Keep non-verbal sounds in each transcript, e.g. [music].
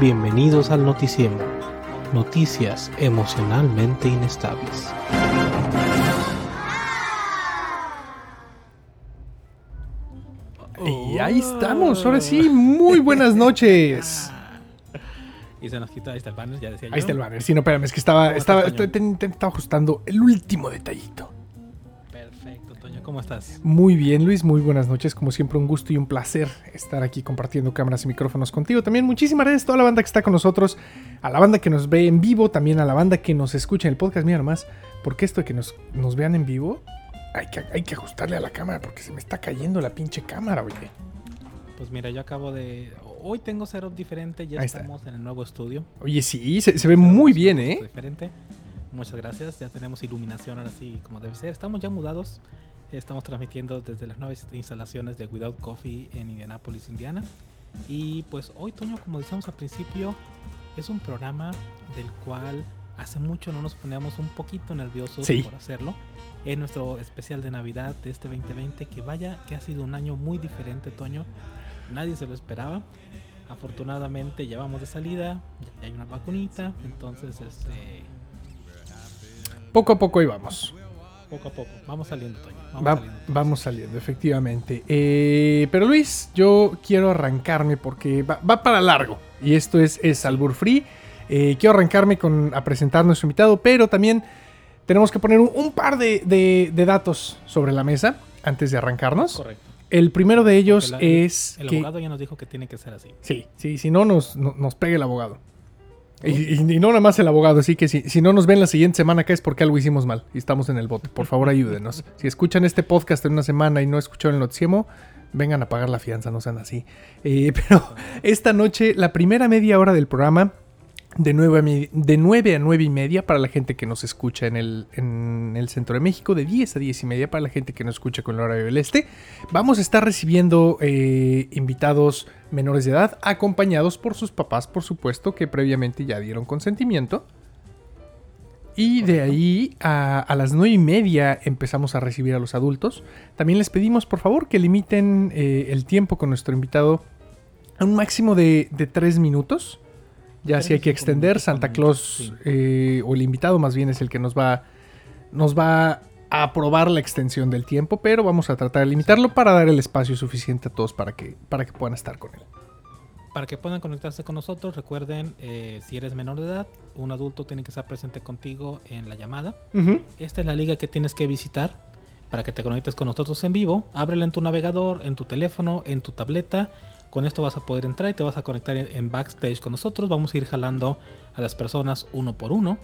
Bienvenidos al Noticiemo. Noticias emocionalmente inestables. Y ahí estamos, ahora sí, muy buenas noches. [laughs] Y se nos quitó, ahí está el banner, ya decía yo. Ahí está el banner. Sí, no, espérame, es que estaba, ¿Cómo estaba, estás, Toño? te- te- te estaba ajustando el último detallito. ¿Cómo estás? Muy bien, Luis, muy buenas noches. Como siempre, un gusto y un placer estar aquí compartiendo cámaras y micrófonos contigo. También muchísimas gracias a toda la banda que está con nosotros, a la banda que nos ve en vivo, también a la banda que nos escucha en el podcast. Mira nomás, porque esto de que nos, nos vean en vivo, hay que, hay que ajustarle a la cámara porque se me está cayendo la pinche cámara, oye. Pues mira, yo acabo de... Hoy tengo setup diferente, ya Ahí está. estamos en el nuevo estudio. Oye, sí, se, se ve muy bien, ¿eh? Diferente. Muchas gracias, ya tenemos iluminación ahora sí como debe ser. Estamos ya mudados, estamos transmitiendo desde las nuevas instalaciones de Without Coffee en Indianapolis, Indiana. Y pues hoy, Toño, como decíamos al principio, es un programa del cual hace mucho no nos poníamos un poquito nerviosos Sí. por hacerlo. Es nuestro especial de Navidad de este 2020, que vaya que ha sido un año muy diferente, Toño. Nadie se lo esperaba. Afortunadamente ya vamos de salida, ya hay una vacunita, entonces este, Poco a poco ahí vamos. poco a poco, vamos saliendo, Toño. Vamos Va- saliendo. vamos saliendo, efectivamente. Eh, pero Luis, yo quiero arrancarme porque va, va para largo. Y esto es, es Albur Free. Eh, quiero arrancarme con, a presentar a nuestro invitado, pero también tenemos que poner un, un par de, de- de datos sobre la mesa antes de arrancarnos. Correcto. El primero de ellos es El que... abogado ya nos dijo que tiene que ser así. Sí, sí, si no nos, no- nos pega el abogado. Y, no nada más el abogado, así que si, si no nos ven la siguiente semana acá es porque algo hicimos mal y estamos en el bote. Por favor, ayúdenos. Si escuchan este podcast en una semana y no escucharon el noticiemo, vengan a pagar la fianza, no sean así. Eh, [laughs] pero esta noche, la primera media hora del programa, de 9, a, mi- de 9 a 9 y media para la gente que nos escucha en el, en el centro de México, de 10 a 10 y media para la gente que nos escucha con el horario del este. Vamos a estar recibiendo eh, invitados menores de edad, acompañados por sus papás, por supuesto, que previamente ya dieron consentimiento. Y de ahí a, a las 9 y media empezamos a recibir a los adultos. También les pedimos, por favor, que limiten eh, el tiempo con nuestro invitado a un máximo de, de 3 minutos. Ya si hay que extender, Santa Claus eh, o el invitado más bien es el que nos va, nos va a aprobar la extensión del tiempo, pero vamos a tratar de limitarlo para dar el espacio suficiente a todos para que, para que puedan estar con él. Para que puedan conectarse con nosotros, recuerden, eh, si eres menor de edad, un adulto tiene que estar presente contigo en la llamada. Esta es la liga que tienes que visitar para que te conectes con nosotros en vivo. Ábrela en tu navegador, en tu teléfono, en tu tableta. Con esto vas a poder entrar y te vas a conectar en backstage con nosotros. Vamos a ir jalando a las personas uno por uno.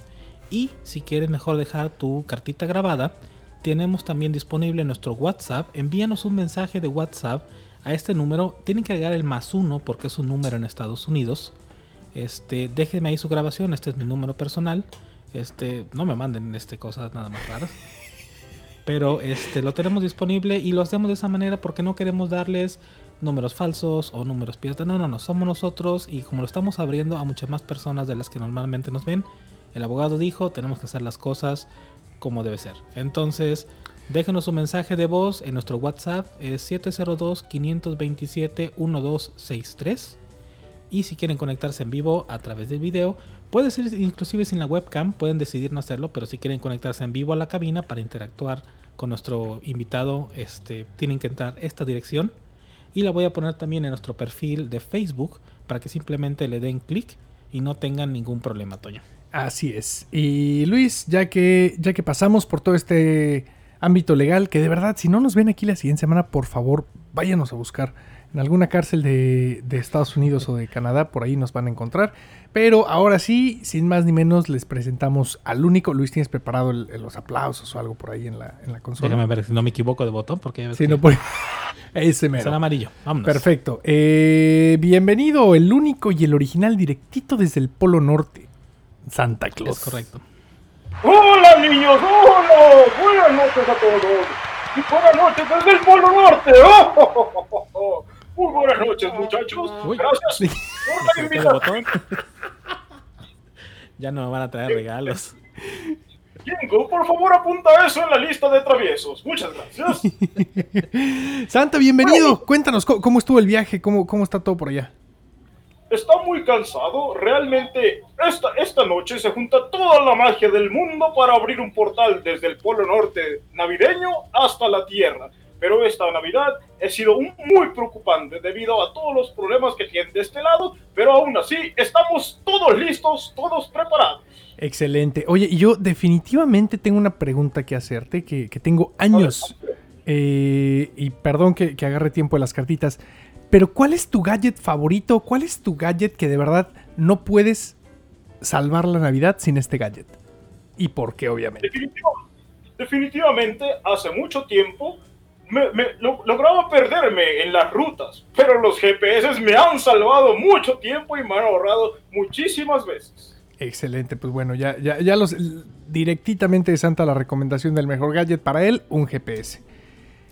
Y si quieres mejor dejar tu cartita grabada, tenemos también disponible nuestro WhatsApp. Envíanos un mensaje de WhatsApp a este número. Tienen que agregar el más uno porque es un número en Estados Unidos. Este, déjenme ahí su grabación. Este es mi número personal. Este, no me manden este, cosas nada más raras. Pero este, lo tenemos disponible y lo hacemos de esa manera porque no queremos darles números falsos o números piratas. No, no, no, somos nosotros y como lo estamos abriendo a muchas más personas de las que normalmente nos ven, el abogado dijo, tenemos que hacer las cosas como debe ser. Entonces, déjenos un mensaje de voz en nuestro WhatsApp, es 702-527-1263. Y si quieren conectarse en vivo a través del video, puede ser inclusive sin la webcam, pueden decidir no hacerlo, pero si quieren conectarse en vivo a la cabina para interactuar con nuestro invitado, este, tienen que entrar esta dirección. Y la voy a poner también en nuestro perfil de Facebook para que simplemente le den clic y no tengan ningún problema, Toño. Así es. Y Luis, ya que, ya que pasamos por todo este ámbito legal, que de verdad, si no nos ven aquí la siguiente semana, por favor, váyanos a buscar en alguna cárcel de, de Estados Unidos o de Canadá, por ahí nos van a encontrar. Pero ahora sí, sin más ni menos, les presentamos al único. Luis, ¿tienes preparado el- el- los aplausos o algo por ahí en la, en la consola? Déjame ver si no me equivoco de botón porque Sí, no por... [laughs] Ese es el mero. amarillo. Vámonos. Perfecto. Eh, bienvenido, el único y el original directito desde el Polo Norte. Santa Claus. Es correcto. Hola niños, hola, buenas noches a todos. Y buenas noches desde el Polo Norte. ¡Oh, oh, oh, oh, oh! Muy buenas noches muchachos. Uy. Gracias por la invitación. [laughs] ya no me van a traer regalos. Jingo, por favor apunta eso en la lista de traviesos. Muchas gracias. [laughs] Santa, bienvenido. Cuéntanos, ¿cómo, cómo estuvo el viaje? ¿Cómo, ¿Cómo está todo por allá? está muy cansado. Realmente, esta, esta noche se junta toda la magia del mundo para abrir un portal desde el Polo Norte navideño hasta la Tierra. Pero esta Navidad ha sido muy preocupante debido a todos los problemas que tienen de este lado, pero aún así estamos todos listos, todos preparados. Excelente. Oye, yo definitivamente tengo una pregunta que hacerte, que, que tengo años. eh, y perdón que, que agarre tiempo de las cartitas. Pero ¿cuál es tu gadget favorito? ¿Cuál es tu gadget que de verdad no puedes salvar la Navidad sin este gadget? ¿Y por qué, obviamente? Definitiva- definitivamente, hace mucho tiempo me, me- lo- lograba perderme en las rutas, pero los GPS me han salvado mucho tiempo y me han ahorrado muchísimas veces. Excelente, pues bueno, ya, ya, ya los directitamente de Santa la recomendación del mejor gadget para él, un GPS.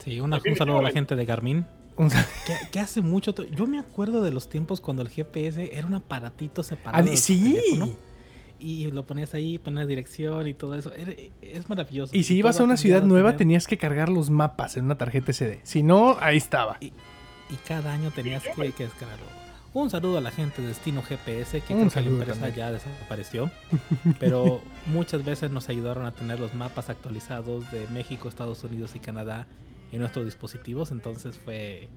Sí, una- un saludo a la gente de Garmin. Un- [laughs] Que, que hace mucho. to- Yo me acuerdo de los tiempos cuando el GPS era un aparatito separado. Ah, sí. teléfono, Y lo ponías ahí, ponías dirección y todo eso. Es maravilloso. Y si ibas a una ciudad nueva tener- tenías que cargar los mapas en una tarjeta SD. Si no, ahí estaba. Y cada año tenías que, que descargarlo. Un saludo a la gente de Destino GPS, que Un creo que la ya desapareció. [laughs] Pero muchas veces nos ayudaron a tener los mapas actualizados de México, Estados Unidos y Canadá en nuestros dispositivos. Entonces fue,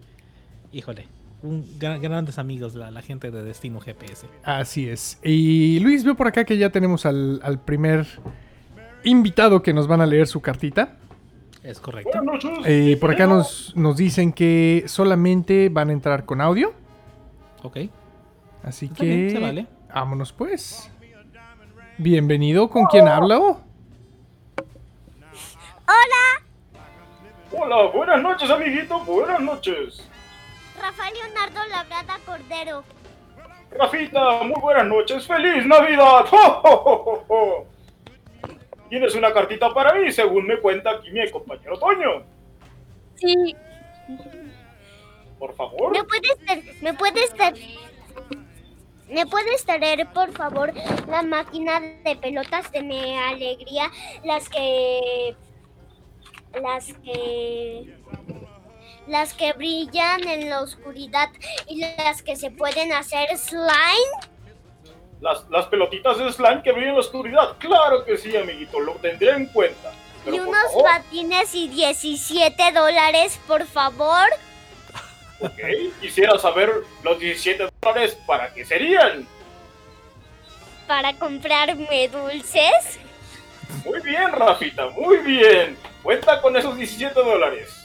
híjole, un, grandes amigos la, la gente de Destino GPS. Así es. Y Luis, veo por acá que ya tenemos al, al primer invitado que nos van a leer su cartita. Es correcto. Buenas noches. Eh, por acá nos, nos dicen que solamente van a entrar con audio. Ok. Así Está que... bien, se vale. Vámonos pues. Bienvenido. ¿Con quién habla? oh? Hola, buenas noches, amiguito. Buenas noches. Rafael Leonardo Labrada Cordero. Rafita, muy buenas noches. ¡Feliz Navidad! [laughs] Tienes una cartita para mí, según me cuenta aquí mi compañero Toño. Sí. Por favor. ¿Me puedes me puedes ¿Me puedes traer, por favor, la máquina de pelotas de mi alegría? Las que. Las que. Las que brillan en la oscuridad y las que se pueden hacer slime. Las, las pelotitas de slime que brillan en la oscuridad. Claro que sí, amiguito, lo tendré en cuenta. Pero y unos patines y 17 dólares, por favor. ok, quisiera saber los 17 dólares para qué serían. Para comprarme dulces. Muy bien, Rafita, muy bien. Cuenta con esos 17 dólares.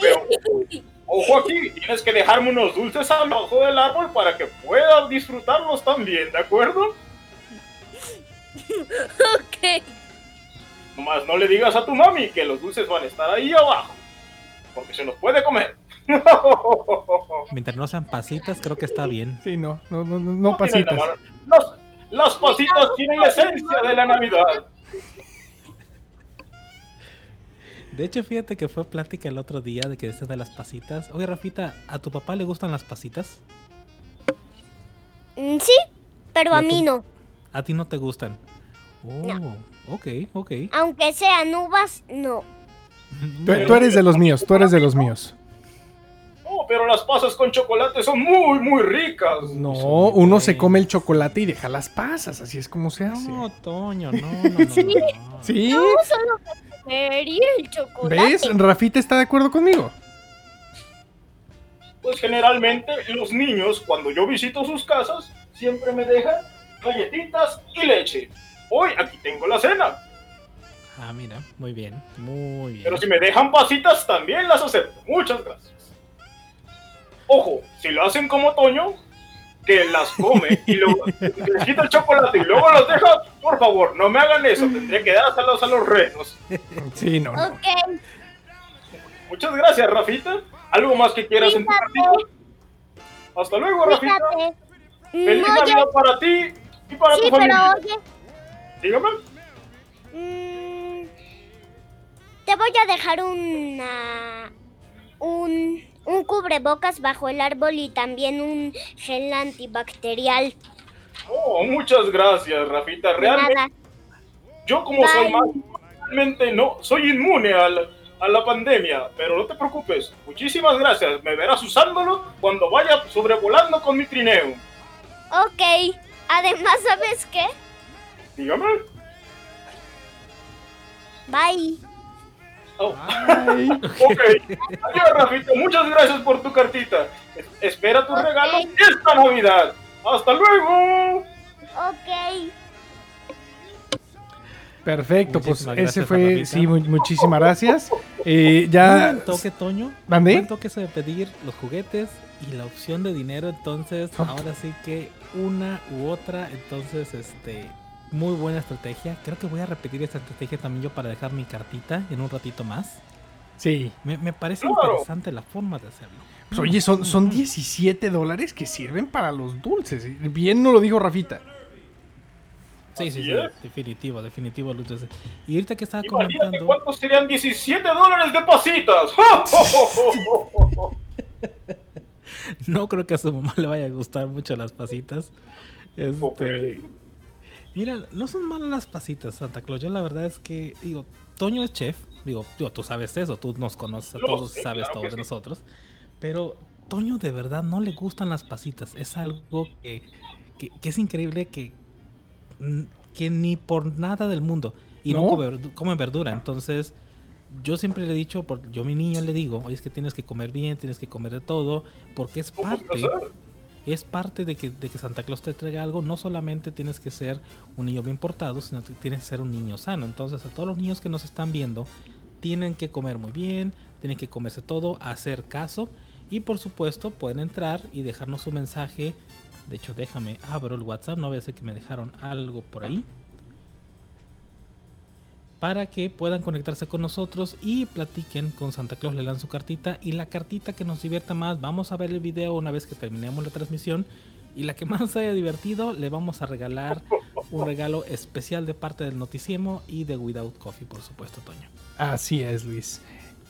Pero, pero, ojo aquí, tienes que dejarme unos dulces abajo del árbol para que puedas disfrutarlos también, ¿de acuerdo? Ok. Nomás no le digas a tu mami que los dulces van a estar ahí abajo, porque se los puede comer. [laughs] Mientras no sean pasitas, creo que está bien. Sí, no, no, no, no, no tienen pasitas. Las, las pasitas tienen la esencia de la Navidad. De hecho, fíjate que fue plática el otro día de que decías de las pasitas. Oye, Rafita, ¿a tu papá le gustan las pasitas? Mm, Sí, pero a ¿Y a mí no. A ti no te gustan. Oh, ok, ok. Aunque sean uvas, no. [laughs] Tú, tú eres de los míos, tú eres de los míos. Oh, pero las pasas con chocolate son muy, muy ricas. No, uno se come el chocolate y deja las pasas, así es como se hace. No, Toño, no, no, no. no. ¿Sí? No, solo y el chocolate. ¿Ves? Rafita está de acuerdo conmigo. Pues generalmente los niños, cuando yo visito sus casas, siempre me dejan galletitas y leche. Hoy aquí tengo la cena. Ah, mira, muy bien, muy bien. Pero si me dejan pasitas, también las acepto. Muchas gracias. Ojo, si lo hacen como Toño, que las come y luego les quita el chocolate y luego las deja, por favor, no me hagan eso. Tendría que dárselos a los renos. Sí, no, no. Ok, Muchas gracias, Rafita. ¿Algo más que quieras en tu? Hasta luego, Rafita. fíjate. Feliz Navidad para ti y para sí, tu pero familia. oye, Dígame. mm, te voy a dejar una un un cubrebocas bajo el árbol y también un gel antibacterial. Oh, muchas gracias, Rafita. Realmente, nada. yo como soy más, realmente no, soy inmune al, a la pandemia, pero no te preocupes. Muchísimas gracias. Me verás usándolo cuando vaya sobrevolando con mi trineo. Ok. Además, ¿sabes qué? Dígame. Bye. Oh. ok. Adiós, Rafito. Muchas gracias por tu cartita. Es- Espera tu Ok. regalo esta Navidad. ¡Hasta luego! Ok. Perfecto, pues ese fue, sí, mu- muchísimas gracias. Eh, ya, Buen toque, Toño. ¿Mandé? Buen toque eso de pedir los juguetes y la opción de dinero. Entonces, Ah. ahora sí que una u otra. Entonces, este. Muy buena estrategia. Creo que voy a repetir esta estrategia también yo para dejar mi cartita en un ratito más. sí. Me, me parece Claro. interesante la forma de hacerlo. Pues, oye, son, son 17 dólares que sirven para los dulces. Bien no lo dijo Rafita. Sí, sí, sí. Definitivo, definitivo. Lucho. Y ahorita que estaba Imagínate comentando. cuántos serían 17 dólares de pasitas. [laughs] [laughs] No creo que a su mamá le vaya a gustar mucho las pasitas. Este. Mira, no son malas las pasitas, Santa Claus. Yo la verdad es que, digo, Toño es chef. Digo, digo, tú sabes eso, tú nos conoces a todos, sabes claro todo de sí. nosotros. Pero Toño de verdad no le gustan las pasitas. Es algo que, que, que es increíble que, que ni por nada del mundo. Y no, ¿No? come, verdu- come verdura. Entonces, yo siempre le he dicho, yo a mi niño le digo, oye, es que tienes que comer bien, tienes que comer de todo, porque es ¿Cómo parte? Es parte de que, de que Santa Claus te traiga algo. No solamente tienes que ser un niño bien portado, sino que tienes que ser un niño sano. Entonces, a todos los niños que nos están viendo, tienen que comer muy bien, tienen que comerse todo, hacer caso. Y por supuesto, pueden entrar y dejarnos su mensaje. De hecho, déjame, abro el WhatsApp, no voy a ser que me dejaron algo por ahí. Para que puedan conectarse con nosotros y platiquen con Santa Claus, le dan su cartita. Y la cartita que nos divierta más, vamos a ver el video una vez que terminemos la transmisión. Y la que más haya divertido, le vamos a regalar un regalo especial de parte del Noticiemo y de Without Coffee, por supuesto, Toño. Así es, Luis.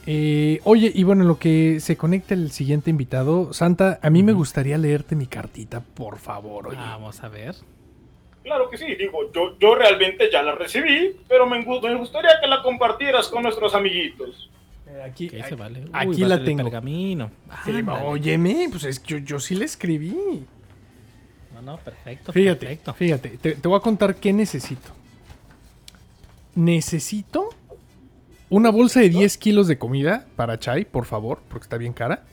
Eh, oye, y bueno, en lo que se conecta el siguiente invitado, Santa, a mí me gustaría leerte mi cartita, por favor. Oye. Vamos a ver. Claro que sí, digo, yo, yo realmente ya la recibí, pero me, me gustaría que la compartieras con nuestros amiguitos. Eh, aquí Que se vale. Uy, aquí la tengo. Pergamino. Sí, Ándale. óyeme, pues es que yo, yo sí le escribí. No, no, perfecto. Fíjate, perfecto. fíjate, te, te voy a contar qué necesito. Necesito una bolsa de 10 kilos de comida para Chai, por favor, porque está bien cara.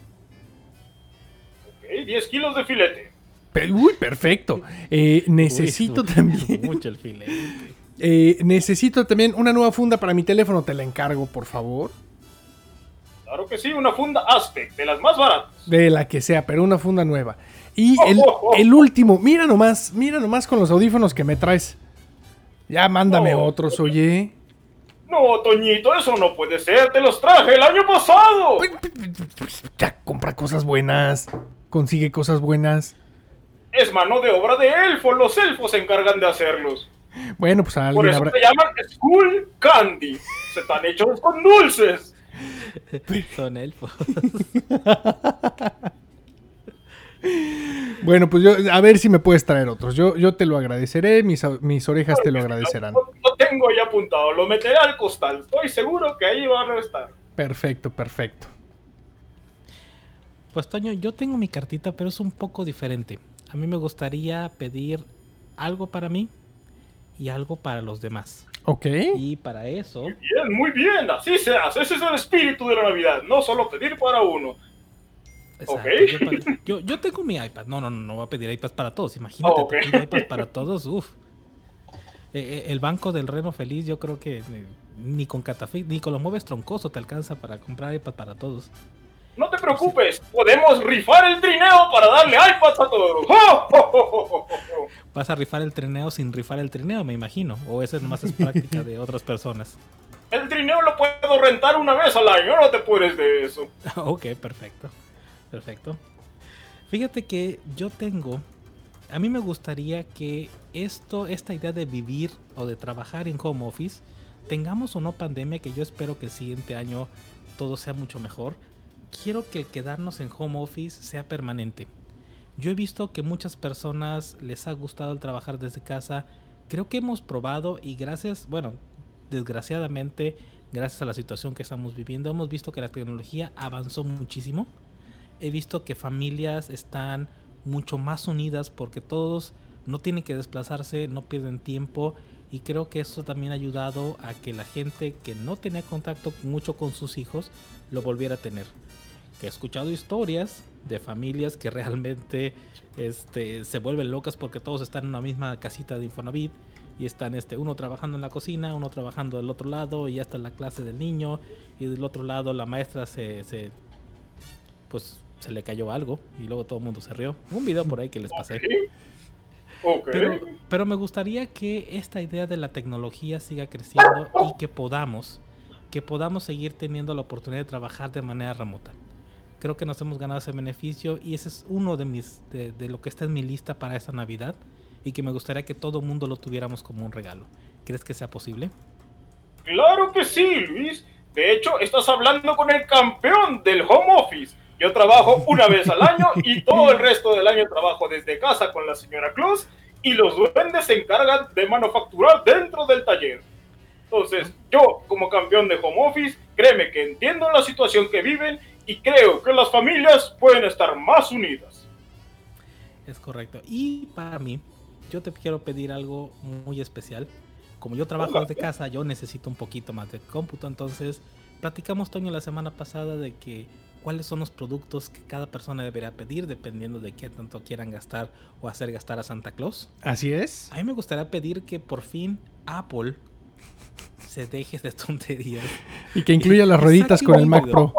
Ok, 10 kilos de filete. Uy, perfecto. Eh, necesito Uy, es también. [laughs] Mucho el filete. [laughs] eh, necesito también una nueva funda para mi teléfono. Te la encargo, por favor. Claro que sí, una funda Aztec, de las más baratas. De la que sea, pero una funda nueva. Y el, el último, mira nomás, mira nomás con los audífonos que me traes. Ya mándame Oh. otros, oye. No, Toñito, eso no puede ser, te los traje el año pasado. Ya compra cosas buenas. Consigue cosas buenas. Es mano de obra de elfos, los elfos se encargan de hacerlos. Bueno, pues a Por eso habrá. se llaman School Candy. Se están hechos con dulces. [laughs] Son elfos. [laughs] Bueno, pues yo, a ver si me puedes traer otros. Yo, yo te lo agradeceré, mis, mis orejas te lo agradecerán. Lo, lo tengo ya apuntado, lo meteré al costal. Estoy seguro que ahí van a estar. Perfecto, perfecto. Pues Toño, yo tengo mi cartita, pero es un poco diferente. A mí me gustaría pedir algo para mí y algo para los demás. Ok. Y para eso, Bien, muy bien, así se hace. Ese es el espíritu de la Navidad, no solo pedir para uno. exacto, Ok. yo, tengo mi iPad. No, no, no, no voy a pedir iPads para todos. Imagínate, Oh, pedir iPads para todos. Uf. Eh, eh, el banco del Reno Feliz, yo creo que eh, ni con Catafix, ni con los muebles troncosos te alcanza para comprar iPad para todos. No te preocupes, podemos rifar el trineo para darle iPads a todos. Vas a rifar el trineo sin rifar el trineo, me imagino. O esa nomás es práctica de otras personas. El trineo lo puedo rentar una vez al año, no te puedes de eso. [laughs] ok, perfecto. Perfecto. Fíjate que yo tengo. A mí me gustaría que esto, esta idea de vivir o de trabajar en home office, tengamos o no pandemia, que yo espero que el siguiente año todo sea mucho mejor. Quiero que el quedarnos en home office sea permanente. Yo he visto que muchas personas les ha gustado el trabajar desde casa. Creo que hemos probado y gracias, bueno, desgraciadamente gracias a la situación que estamos viviendo. Hemos visto que la tecnología avanzó muchísimo. He visto que familias están mucho más unidas porque todos no tienen que desplazarse, no pierden tiempo y creo que eso también ha ayudado a que la gente que no tenía contacto mucho con sus hijos lo volviera a tener. Que he escuchado historias de familias que realmente este, se vuelven locas porque todos están en una misma casita de Infonavit y están este, uno trabajando en la cocina, uno trabajando del otro lado y ya está la clase del niño y del otro lado la maestra se, se pues se le cayó algo y luego todo el mundo se rió. Un video por ahí que les pasé. Pero, pero, me gustaría que esta idea de la tecnología siga creciendo y que podamos, que podamos seguir teniendo la oportunidad de trabajar de manera remota. Creo que nos hemos ganado ese beneficio y ese es uno de mis, de, de lo que está en mi lista para esta Navidad y que me gustaría que todo mundo lo tuviéramos como un regalo. ¿Crees que sea posible? Claro que sí, Luis. De hecho, estás hablando con el campeón del home office. Yo trabajo una vez al año y todo el resto del año trabajo desde casa con la señora Claus y los duendes se encargan de manufacturar dentro del taller. Entonces, yo como campeón de home office, créeme que entiendo la situación que viven y creo que las familias pueden estar más unidas. Es correcto. Y para mí, yo te quiero pedir algo muy especial. Como yo trabajo desde casa, yo necesito un poquito más de cómputo. Entonces, platicamos, Toño, la semana pasada de que cuáles son los productos que cada persona debería pedir dependiendo de qué tanto quieran gastar o hacer gastar a Santa Claus. Así es. A mí me gustaría pedir que por fin Apple se deje de tonterías. Y que incluya las rueditas con el Mac Pro.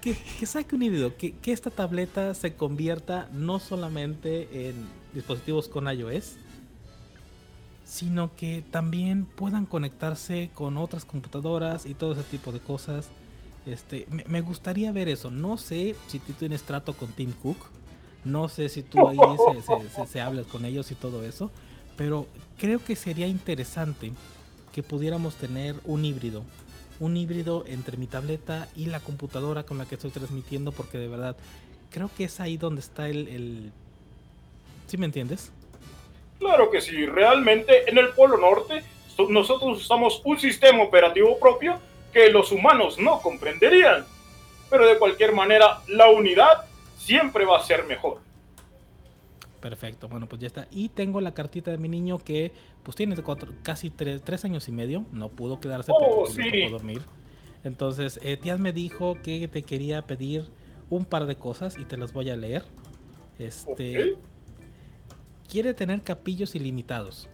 Que, saque un híbrido, que, que esta tableta se convierta no solamente en dispositivos con iOS, sino que también puedan conectarse con otras computadoras y todo ese tipo de cosas este, me, gustaría ver eso. No sé si tú tienes trato con Tim Cook. No sé si tú ahí se, hablas con ellos y todo eso. Pero creo que sería interesante que pudiéramos tener un híbrido. Un híbrido entre mi tableta y la computadora con la que estoy transmitiendo. Porque de verdad, creo que es ahí donde está el... el... ¿Sí me entiendes? Claro que sí. Realmente en el Polo Norte nosotros usamos un sistema operativo propio que los humanos no comprenderían. Pero de cualquier manera, la unidad siempre va a ser mejor. Perfecto, bueno, pues ya está. Y tengo la cartita de mi niño que pues tiene cuatro, casi tres, años y medio. No pudo quedarse oh, porque no pudo dormir. Entonces, eh, me dijo que te quería pedir un par de cosas y te las voy a leer. Este quiere tener capillos ilimitados.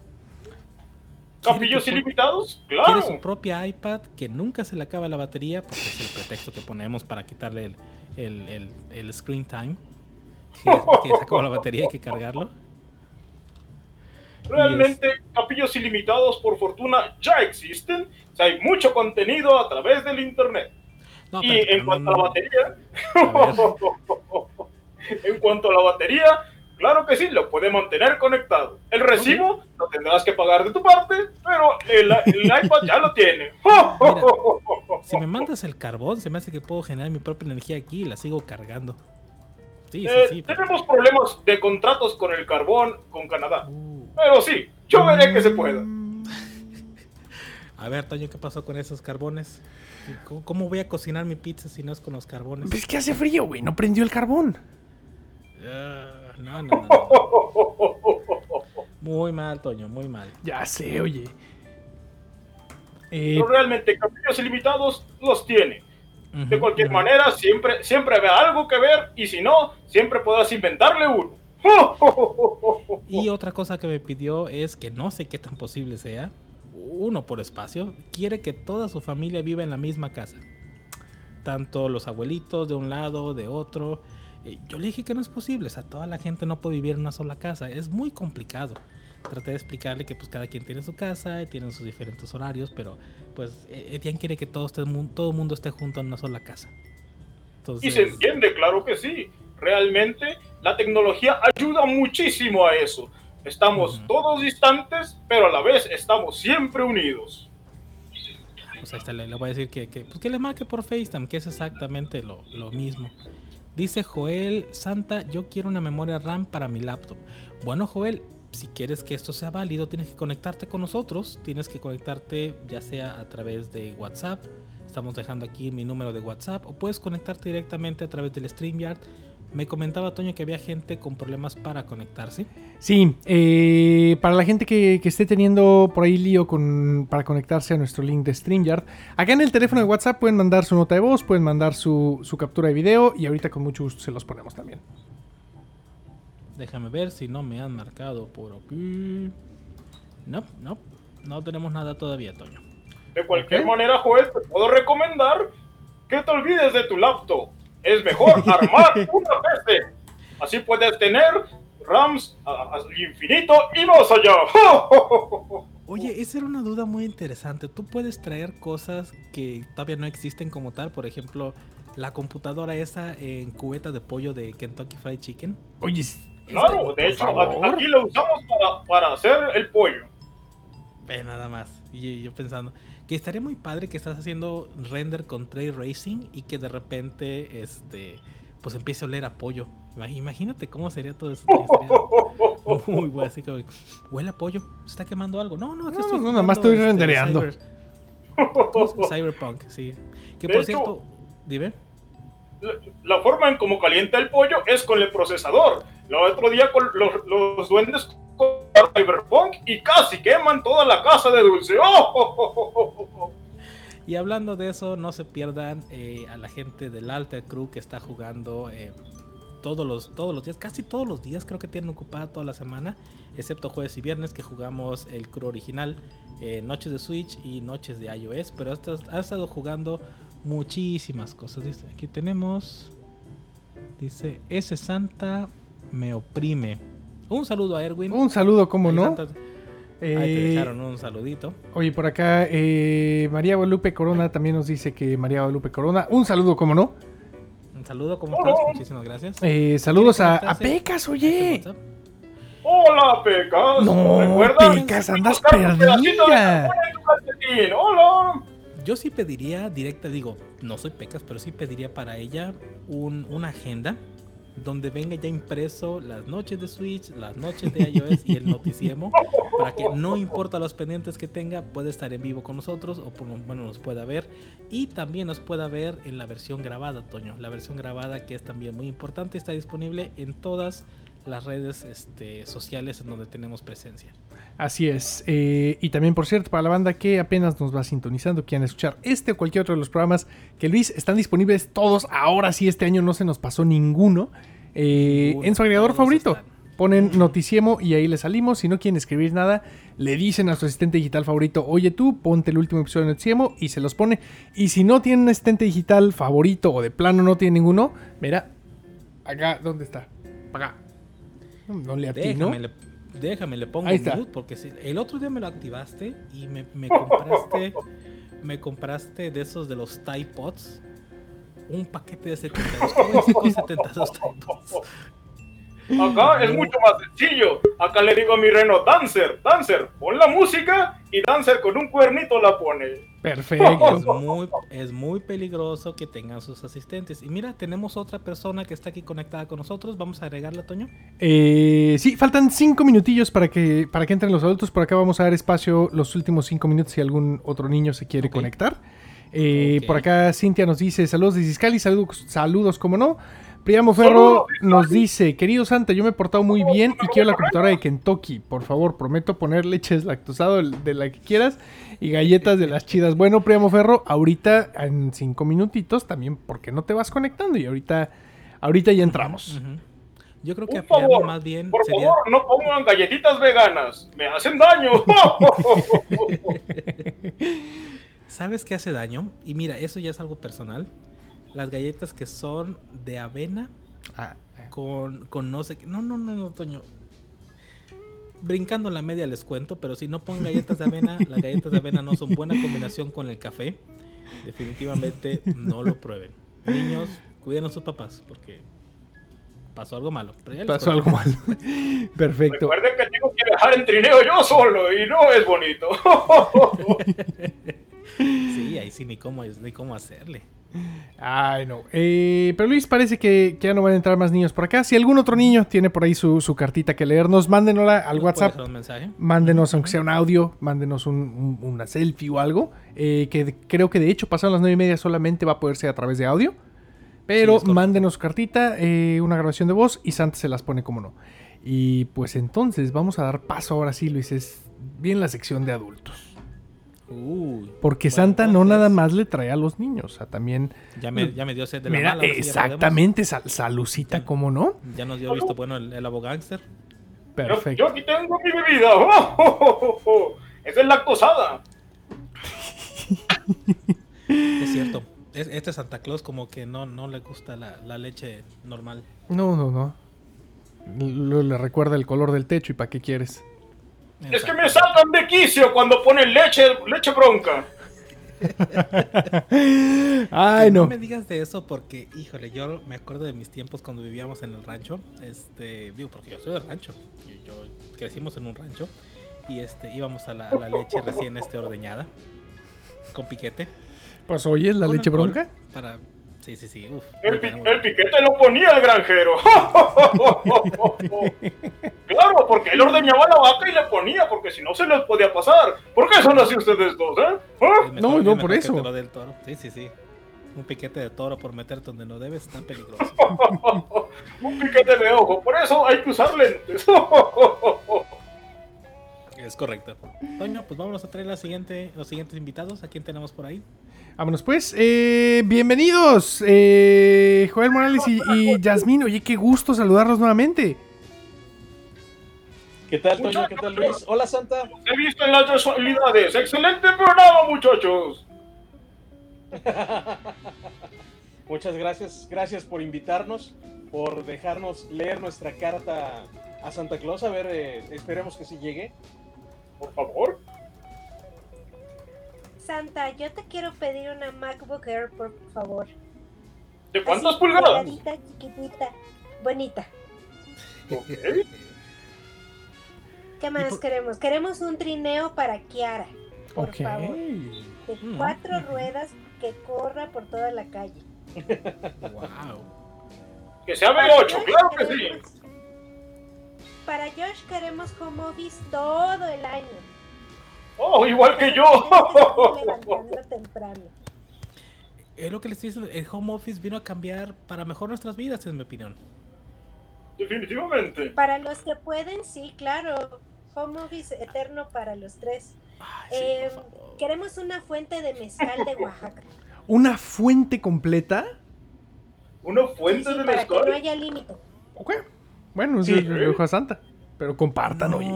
¿Capillos ilimitados? Claro. Quiere su propia iPad que nunca se le acaba la batería, porque es el pretexto que ponemos para quitarle el, screen time. Que, se acaba la batería, hay que cargarlo. Realmente, capillos ilimitados, por fortuna, ya existen. hay mucho contenido a través del Internet. y en cuanto a la batería, [laughs] en cuanto a la batería, Claro que sí, lo puede mantener conectado. El recibo lo tendrás que pagar de tu parte, pero el, [laughs] iPad ya lo tiene. [laughs] si me mandas el carbón, se me hace que puedo generar mi propia energía aquí y la sigo cargando. Sí, eh, sí. Tenemos problemas de contratos con el carbón con Canadá. Uh. Pero sí, yo veré que se pueda. A ver, Toño, ¿qué pasó con esos carbones? ¿Cómo, voy a cocinar mi pizza si no es con los carbones? Pues que hace frío, güey. No prendió el carbón. Uh. No, [laughs] Muy mal, Toño, muy mal. Ya sé, oye. Eh, Pero realmente capítulos ilimitados los tiene. De cualquier manera, siempre, siempre habrá algo que ver y si no, siempre podrás inventarle uno. [laughs] y otra cosa que me pidió es que no sé qué tan posible sea, uno por espacio, quiere que toda su familia viva en la misma casa. Tanto los abuelitos de un lado, de otro, eh, yo le dije que no es posible, o sea, toda la gente no puede vivir en una sola casa, es muy complicado. Traté de explicarle que pues cada quien tiene su casa, tiene sus diferentes horarios, pero pues e-, Etienne quiere que todo, todo el mundo esté junto en una sola casa. Y se entiende, claro que sí. Realmente la tecnología ayuda muchísimo a eso. Estamos todos distantes, pero a la vez estamos siempre unidos. Pues ahí está, le, voy a decir que, que, pues que le marque por FaceTime, que es exactamente lo, lo mismo. Dice Joel Santa, yo quiero una memoria RAM para mi laptop. Bueno, Joel, si quieres que esto sea válido, tienes que conectarte con nosotros. Tienes que conectarte ya sea a través de WhatsApp. Estamos dejando aquí mi número de WhatsApp. O puedes conectarte directamente a través del StreamYard. Me comentaba Toño que había gente con problemas para conectarse. Sí, eh, para la gente que, que esté teniendo por ahí lío con, para conectarse a nuestro link de StreamYard, acá en el teléfono de WhatsApp pueden mandar su nota de voz, pueden mandar su, su captura de video y ahorita con mucho gusto se los ponemos también. Déjame ver si no me han marcado por aquí. No, no, no tenemos nada todavía, Toño. De cualquier manera, Joel, te puedo recomendar que te olvides de tu laptop. Es mejor [laughs] armar una PC. Así puedes tener RAMs al infinito y más allá. [laughs] Oye, esa era una duda muy interesante. Tú puedes traer cosas que todavía no existen como tal. Por ejemplo, la computadora esa en cubeta de pollo de Kentucky Fried Chicken. Oye, Claro, por de hecho, favor. aquí lo usamos para, para hacer el pollo. Ve nada más. Y yo pensando que estaría muy padre que estás haciendo render con Tray Racing y que de repente este pues empiece a oler a pollo. Ima- Imagínate cómo sería todo eso. [laughs] Muy bueno, así como, huele a pollo, se está quemando algo. No, no, aquí No, estoy no, nada más estoy rendereando. cyber- [laughs] Cyberpunk, sí. Que De por hecho- cierto, dime. La, forma en cómo calienta el pollo es con el procesador. El otro día con los, los duendes con Cyberpunk y casi queman toda la casa de Dulce. ¡Oh! oh, oh, oh! Y hablando de eso, no se pierdan eh, a la gente del Alta Crew que está jugando eh, todos los, todos los días, casi todos los días, creo que tienen ocupada toda la semana, excepto jueves y viernes que jugamos el crew original, eh, noches de Switch y noches de iOS, pero ha estado jugando muchísimas cosas. Dice, aquí tenemos, dice, ese Santa me oprime. Un saludo a Erwin. Un saludo, ¿cómo Ahí no? Santa- ahí te Eh, dejaron un saludito. Oye, por acá, eh, María Guadalupe Corona también nos dice que María Guadalupe Corona. Un saludo, ¿cómo no? Un saludo, ¿cómo estás? Muchísimas gracias. Eh, saludos a, a? Pecas, oye. Hola, Pecas. No, ¿Recuerdas? Pecas, andas perdida. Hola. Yo sí pediría directa, digo, no soy pecas, pero sí pediría para ella un, una agenda donde venga ya impreso las noches de Switch, las noches de iOS y el noticiemo, para que no importa los pendientes que tenga, puede estar en vivo con nosotros o por lo menos nos pueda ver y también nos pueda ver en la versión grabada, Toño. La versión grabada que es también muy importante, está disponible en todas las redes este, sociales en donde tenemos presencia. Así es. Eh, y también, por cierto, para la banda que apenas nos va sintonizando, quieran escuchar este o cualquier otro de los programas que Luis están disponibles todos. Ahora sí, este año no se nos pasó ninguno. eh, en su agregador favorito. están. Ponen Noticiemo y ahí le salimos. Si no quieren escribir nada, le dicen a su asistente digital favorito, oye tú, ponte el último episodio de Noticiemo y se los pone. Y si no tienen un asistente digital favorito o de plano no tienen ninguno, mira, acá, ¿dónde está? Acá. No le atino. Déjame, le, déjame, le pongo mute porque si, el otro día me lo activaste y me, me compraste [laughs] me compraste de esos de los Tide Pods un paquete de 72 ¿Cómo dice con 72 Tide Pods? [laughs] Acá es mucho más sencillo. Acá le digo a mi reno, Dancer, Dancer, pon la música y Dancer con un cuernito la pone. Es Perfecto. muy, es muy peligroso que tengan sus asistentes. Y mira, tenemos otra persona que está aquí conectada con nosotros. Vamos a agregarla, Toño. Eh, sí, faltan cinco minutillos para que, para que entren los adultos. Por acá vamos a dar espacio los últimos cinco minutos si algún otro niño se quiere conectar. Eh. Por acá Cintia nos dice saludos de Iscali, saludos, saludos como no. Priamo Ferro nos dice, querido Santa, yo me he portado muy bien y quiero la computadora de Kentucky. Por favor, prometo poner leches lactosado de la que quieras y galletas de las chidas. Bueno, Priamo Ferro, ahorita en cinco minutitos también, porque no te vas conectando? Y ahorita, ahorita ya entramos. Yo creo que Por apoyarlo favor, más bien por sería... favor, no pongan galletitas veganas, me hacen daño. [laughs] ¿Sabes qué hace daño? Y mira, eso ya es algo personal. Las galletas que son de avena Ah, con, con no sé qué. No, no, no, no, Toño. Brincando la media les cuento, pero si no ponen galletas de avena, las galletas de avena no son buena combinación con el café. Definitivamente no lo prueben. Niños, cuiden a sus papás porque pasó algo malo. pasó algo mal. [laughs] Perfecto. Recuerden que tengo que viajar en trineo yo solo y no es bonito. [laughs] Sí, ni cómo, ni cómo hacerle. Ay, no. Eh, pero Luis, parece que, que ya no van a entrar más niños por acá. Si algún otro niño tiene por ahí su, su cartita que leernos, mándenosla al ¿Nos puedes WhatsApp. dejar un mensaje? Mándenos, aunque sea un audio, mándenos un- un- una selfie o algo. eh, que creo que de hecho pasaron las nueve y media solamente va a poder ser a través de audio. Pero Sí, mándenos su cartita, eh, una grabación de voz y Santa se las pone como no. Y pues entonces vamos a dar paso ahora sí, Luis. Es bien la sección de adultos. Uy, Porque Bueno, Santa no nada más le trae a los niños, o sea, también... ya me, ya me dio sed de la Mira, mala. exactamente, sal- salucita, ¿cómo no? Ya nos dio visto bueno el, el abogánster. Perfecto. yo aquí tengo mi bebida. ¡Oh, oh, oh, oh! Esa es lactosada. Es cierto. Es- este Santa Claus como que no, no le gusta la, la leche normal. No, no, no. Lo- le recuerda el color del techo y para qué quieres. Es que me sacan de quicio cuando ponen leche, leche bronca. [laughs] Ay, no. no. me digas de eso porque, híjole, yo me acuerdo de mis tiempos cuando vivíamos en el rancho. Este, digo, porque yo soy del rancho. Yo, yo- crecimos en un rancho y este íbamos a la, a la leche recién este ordeñada con piquete. Pues oye, ¿es la leche bronca? Para sí, sí, sí. Uf, El, pi- piquete lo ponía el granjero. [laughs] claro, porque él ordeñaba la vaca y le ponía, porque si no se les podía pasar. ¿Por qué son así ustedes dos, eh? ¿Ah? Es No, es no, por eso. toro. Sí, sí, sí. Un piquete de toro por meterte donde no debes está peligroso. [laughs] Un piquete de ojo, por eso hay que usar lentes. [laughs] Es correcto. Toño, pues vámonos a traer la siguiente, los siguientes invitados. ¿A quién tenemos por ahí? Vámonos pues. Eh, bienvenidos, eh, Joel Morales y, y Yasmín. Oye, qué gusto saludarlos nuevamente. ¿Qué tal, Toño? ¿Qué tal, Luis? Hola, Santa. He visto en las casualidades. Excelente programa, muchachos. [laughs] Muchas gracias. Gracias por invitarnos, por dejarnos leer nuestra carta a Santa Claus. A ver, eh, esperemos que sí llegue. Por favor. Santa, yo te quiero pedir una MacBook Air, por favor. ¿De cuántas Así, pulgadas? delgadita, chiquitita, bonita. Ok. ¿Qué más por- queremos? Queremos un trineo para Kiara, por ok. favor. De Mm, cuatro ruedas que corra por toda la calle. Wow. Que sea Para B8, Josh claro que sí. Para Josh queremos home office todo el año. Oh, igual que yo. Levantando temprano. Es lo que les estoy diciendo. El home office vino a cambiar para mejor nuestras vidas, en mi opinión. Definitivamente. Para los que pueden, sí, claro. Home office eterno para los tres. Ay, sí, Eh, favor. queremos una fuente de mezcal de Oaxaca. ¿Una fuente completa? Una Sí, fuente sí, de para que no mezcal. haya límite. Ok. Bueno, Sí. sí, lo dejo a Santa. Pero compartan, oye.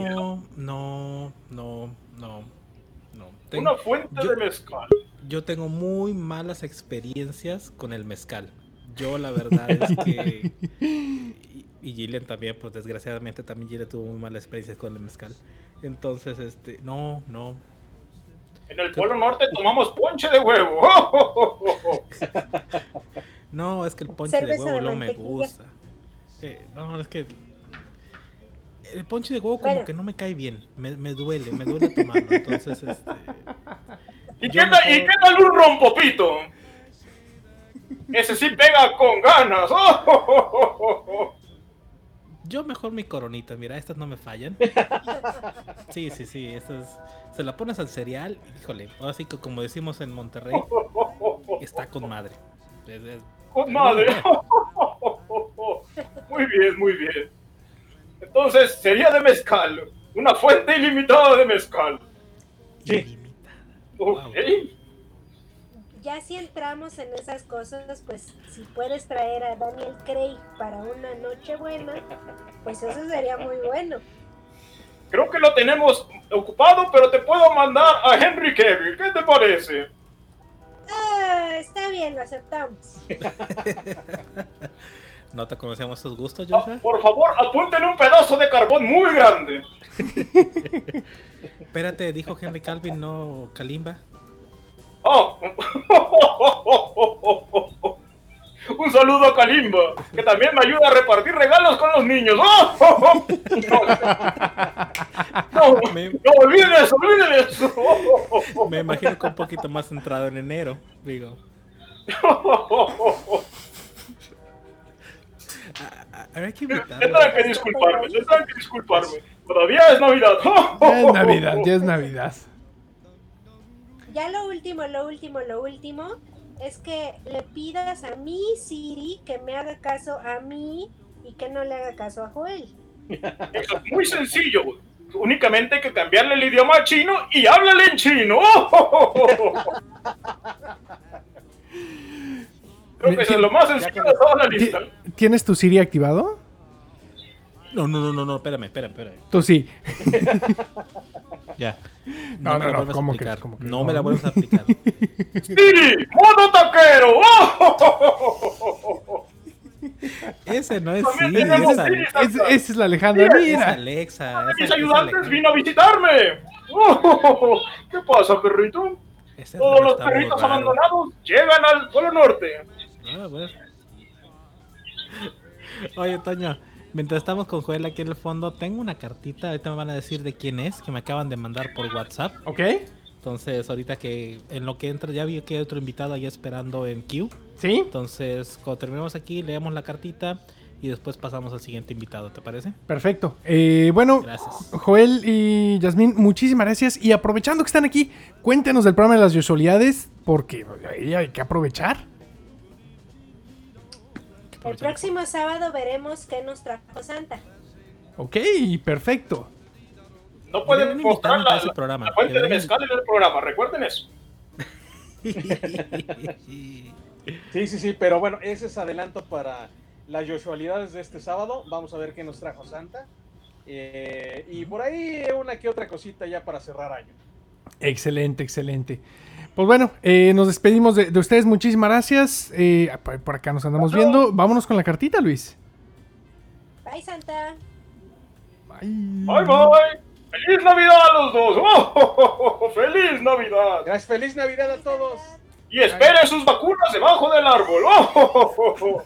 No, no, no, no. Tengo- Una fuente yo- de mezcal. Yo tengo muy malas experiencias con el mezcal. Yo la verdad es que... [laughs] Y, y Gillian también, pues desgraciadamente también Gillian tuvo muy malas experiencias con el mezcal. Entonces, este, no, no. En el Polo Norte tomamos ponche de huevo. [laughs] No, es que el ponche de huevo de no me gusta. Eh, no, es que... El ponche de huevo como Bueno. que no me cae bien. Me, me duele, me duele tomarlo. Entonces, este... ¿Y qué, tal, ¿Y mejor- qué tal un rompopito? Ese sí pega con ganas. [laughs] Yo mejor mi coronita, mira, estas no me fallan. Sí, sí, sí, estas se la pones al cereal, híjole, ahora sí que como decimos en Monterrey, está con madre. Es- es- Con madre. [laughs] Muy bien, muy bien. Entonces sería de mezcal. Una fuente ilimitada de mezcal. Sí. ilimitada. Ok. Ya si entramos en esas cosas, pues si puedes traer a Daniel Craig para una noche buena, pues eso sería muy bueno. Creo que lo tenemos ocupado, pero te puedo mandar a Henry Cavill. ¿Qué te parece? Ah, está bien, lo aceptamos. [laughs] ¿No te conocemos tus gustos, Ah, Joshua? por favor, apúnten un pedazo de carbón muy grande. [laughs] Espérate, dijo Henry Calvin, no Kalimba. Oh. [laughs] Un saludo a Kalimba, que también me ayuda a repartir regalos con los niños. ¡Oh! [laughs] No, no, Me- no, oh, oh. Me imagino que un poquito más centrado en enero, digo. Habrá que invitarlo. Tendrán que disculparme, tendrán que disculparme. Todavía es Navidad. Ya es Navidad, ya es Navidad. Ya lo último, lo último, lo último es que le pidas a mi Siri que me haga caso a mí y que no le haga caso a Joel. Eso es muy sencillo. Únicamente hay que cambiarle el idioma a chino y háblale en chino. [laughs] Creo que eso es lo más sencillo de toda la lista. ¿Tienes tu Siri activado? No, no, no, no, no, espérame, espérame, espérame. Tú sí. [laughs] Ya. No, me no, la no, vuelvas a ¿cómo aplicar. No No. me la vuelvas a aplicar. [laughs] ¡Siri! ¡Modo taquero! [laughs] Ese no es Siri, es. Es- Esa es la Alejandra, es mira. Alexa. Uno de esa- mis ayudantes Alexa. vino a visitarme. ¿Qué pasa, perrito? Ese Todos los perritos raro. abandonados llegan al Polo Norte. Ah, bueno. Oye, Toño, mientras estamos con Joel aquí en el fondo, tengo una cartita, ahorita me van a decir de quién es, que me acaban de mandar por WhatsApp. ¿Ok? Entonces, ahorita que en lo que entra, ya vi que hay otro invitado ahí esperando en queue. ¿Sí? Entonces, cuando terminemos aquí, leemos la cartita y después pasamos al siguiente invitado, ¿te parece? Perfecto. Eh, bueno, Gracias. Joel y Yasmín, muchísimas gracias. Y aprovechando que están aquí, cuéntenos del programa de las usualidades, porque ahí hay que aprovechar. El próximo sábado veremos qué nos trajo Santa. Ok, perfecto. No pueden mostrar la, programa. la fuente de mezcal en el programa. Recuerden eso. [laughs] Sí, sí, sí, pero bueno, ese es adelanto para las usualidades de este sábado. Vamos a ver qué nos trajo Santa. Eh, y por ahí una que otra cosita ya para cerrar año. Excelente, excelente. Pues bueno, eh, nos despedimos de, de ustedes. Muchísimas gracias. Eh, por por acá nos andamos viendo. Vámonos con la cartita, Luis. Bye, Santa. Bye. Bye bye. ¡Feliz Navidad a los dos! ¡Oh, ¡Feliz Navidad! Gracias, feliz Navidad a todos. Y esperen sus vacunas debajo del árbol. ¡Oh!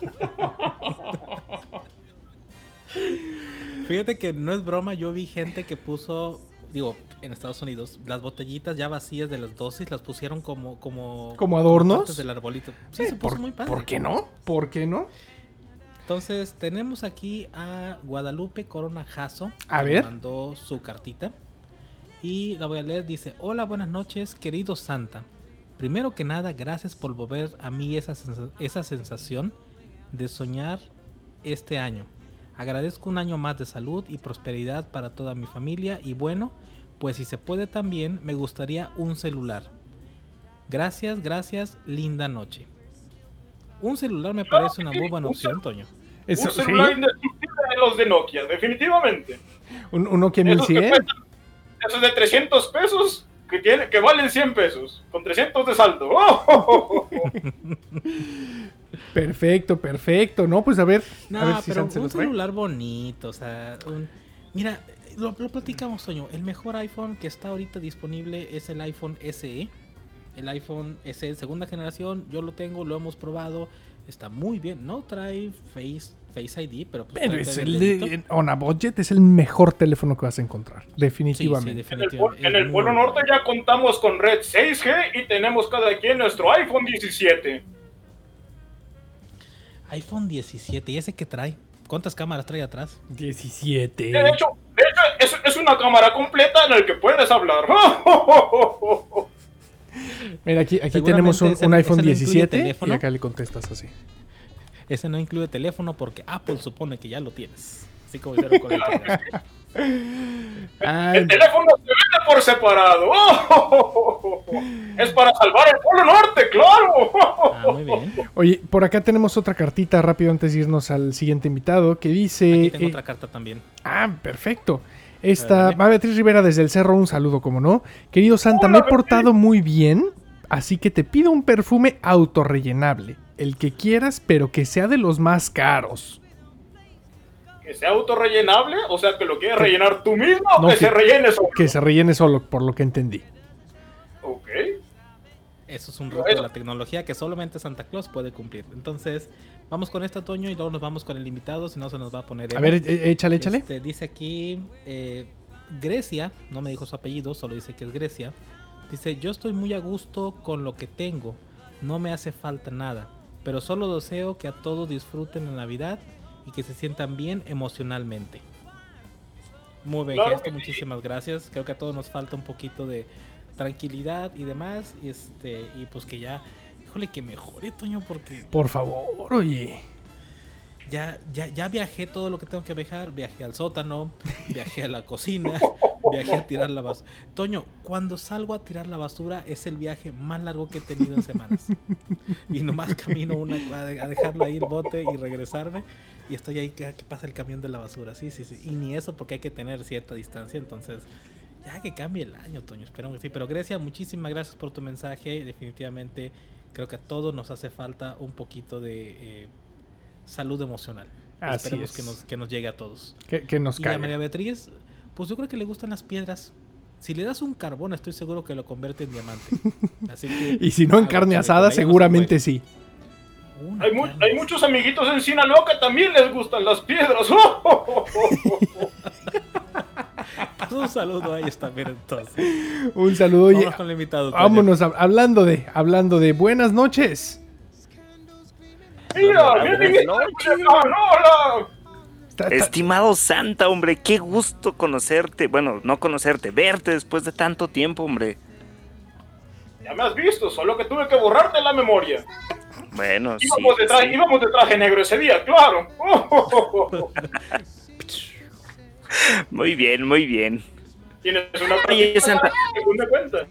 Fíjate que no es broma, yo vi gente que puso, digo, en Estados Unidos, las botellitas ya vacías de las dosis las pusieron como como ¿Como adornos? del arbolito. Sí, se puso ¿Por, muy padre. ¿Por qué no? ¿Por qué no? Entonces, tenemos aquí a Guadalupe Corona Jasso. A que ver. Mandó su cartita. Y la voy a leer. Dice: Hola, buenas noches, querido Santa. Primero que nada, gracias por volver a mí esa, esa sensación de soñar este año. Agradezco un año más de salud y prosperidad para toda mi familia. Y bueno, pues si se puede también, me gustaría un celular. Gracias, gracias, linda noche. Un celular me parece una sí, muy buena opción, Toño. Eso, Un ¿sí? celular indestructible de los de Nokia, definitivamente. Un, un Nokia Esos que 1100. cuestan- esos de 300 pesos que, tiene, que valen 100 pesos, con 300 de saldo. ¡Oh! [laughs] Perfecto, perfecto. No, pues a ver. No, a ver si pero un celular bonito, o sea, un- mira, lo, lo platicamos, Toño. El mejor iPhone que está ahorita disponible es el iPhone SE. El iPhone SE segunda generación, yo lo tengo, lo hemos probado, está muy bien. No trae Face, Face ID, pero pues Pero es el el on a budget es el mejor teléfono que vas a encontrar. Sí, sí, Definitivamente. En el, Polo. Norte ya contamos con red 6G y tenemos cada quien nuestro iPhone 17. iPhone 17, ¿y ese que trae? ¿Cuántas cámaras trae atrás? 17. De hecho, de hecho es, es una cámara completa en la que puedes hablar. [laughs] Mira, aquí, aquí tenemos un, ese- un iPhone ese no incluye 17 y acá le contestas así. Ese no incluye teléfono porque Apple supone que ya lo tienes. Así como hicieron con el [laughs] teléfono. Ay, El teléfono se vende por separado. Es para salvar el Polo Norte, claro. Ah, muy bien. Oye, por acá tenemos otra cartita rápido antes de irnos al siguiente invitado que dice... Aquí tengo eh, otra carta también. Ah, perfecto. Esta va Beatriz Rivera desde el cerro, un saludo, como no. Querido Santa, Hola, me he Beatriz. portado muy bien, así que te pido un perfume autorrellenable. El que quieras, pero que sea de los más caros. Que sea autorrellenable, o sea, que lo quieres rellenar tú mismo o que, que- se rellene solo. Que se rellene solo, por lo que entendí. Ok. Eso es un reto de la tecnología que solamente Santa Claus puede cumplir. Entonces, vamos con este otoño y luego nos vamos con el invitado, si no se nos va a poner. A ver, e- échale, échale. Este, dice aquí eh, Grecia, no me dijo su apellido, solo dice que es Grecia. Dice, yo estoy muy a gusto con lo que tengo, no me hace falta nada, pero solo deseo que a todos disfruten la Navidad y que se sientan bien emocionalmente. Muy bien, Claro gesto, que sí. muchísimas gracias. Creo que a todos nos falta un poquito de tranquilidad y demás. Y este, y pues que ya, híjole, que mejore, Toño, porque Por favor, oye. ya, ya, ya viajé todo lo que tengo que viajar. Viajé al sótano, viajé a la cocina, [laughs] viajé a tirar la basura. Toño, cuando salgo a tirar la basura es el viaje más largo que he tenido en semanas. Y nomás camino una, a dejarlo ahí el bote y regresarme. Y estoy ahí que, pasa el camión de la basura. Sí, sí, sí. Y ni eso porque hay que tener cierta distancia. Entonces, ya que cambie el año, Toño. Esperamos que sí. Pero Grecia, muchísimas gracias por tu mensaje. Definitivamente creo que a todos nos hace falta un poquito de eh, salud emocional. Así Esperemos es. que nos, que nos llegue a todos. Que, que nos Y a María. Beatriz, pues yo creo que le gustan las piedras. Si le das un carbón, estoy seguro que lo convierte en diamante. [laughs] Así que, Y si no en carne asada, no seguramente sí. Hay, mu- carne hay muchos amiguitos en Sinaloa que también les gustan las piedras. ¡Oh! [laughs] [laughs] Un saludo a ellos también entonces. Un saludo. Oye, Vamos con el invitado. Toño. vámonos hablando de, hablando de buenas noches. Mira, Hola, mira, buenas mira, noches. hola. Está- está- Estimado Santa, hombre, qué gusto conocerte. Bueno, no conocerte, verte después de tanto tiempo, hombre. Ya me has visto, solo que tuve que borrarte la memoria. Bueno, sí. Íbamos, de traje, sí. íbamos de traje negro ese día, claro. [laughs] Muy bien, muy bien. Tienes una Oye, Santa. cuenta.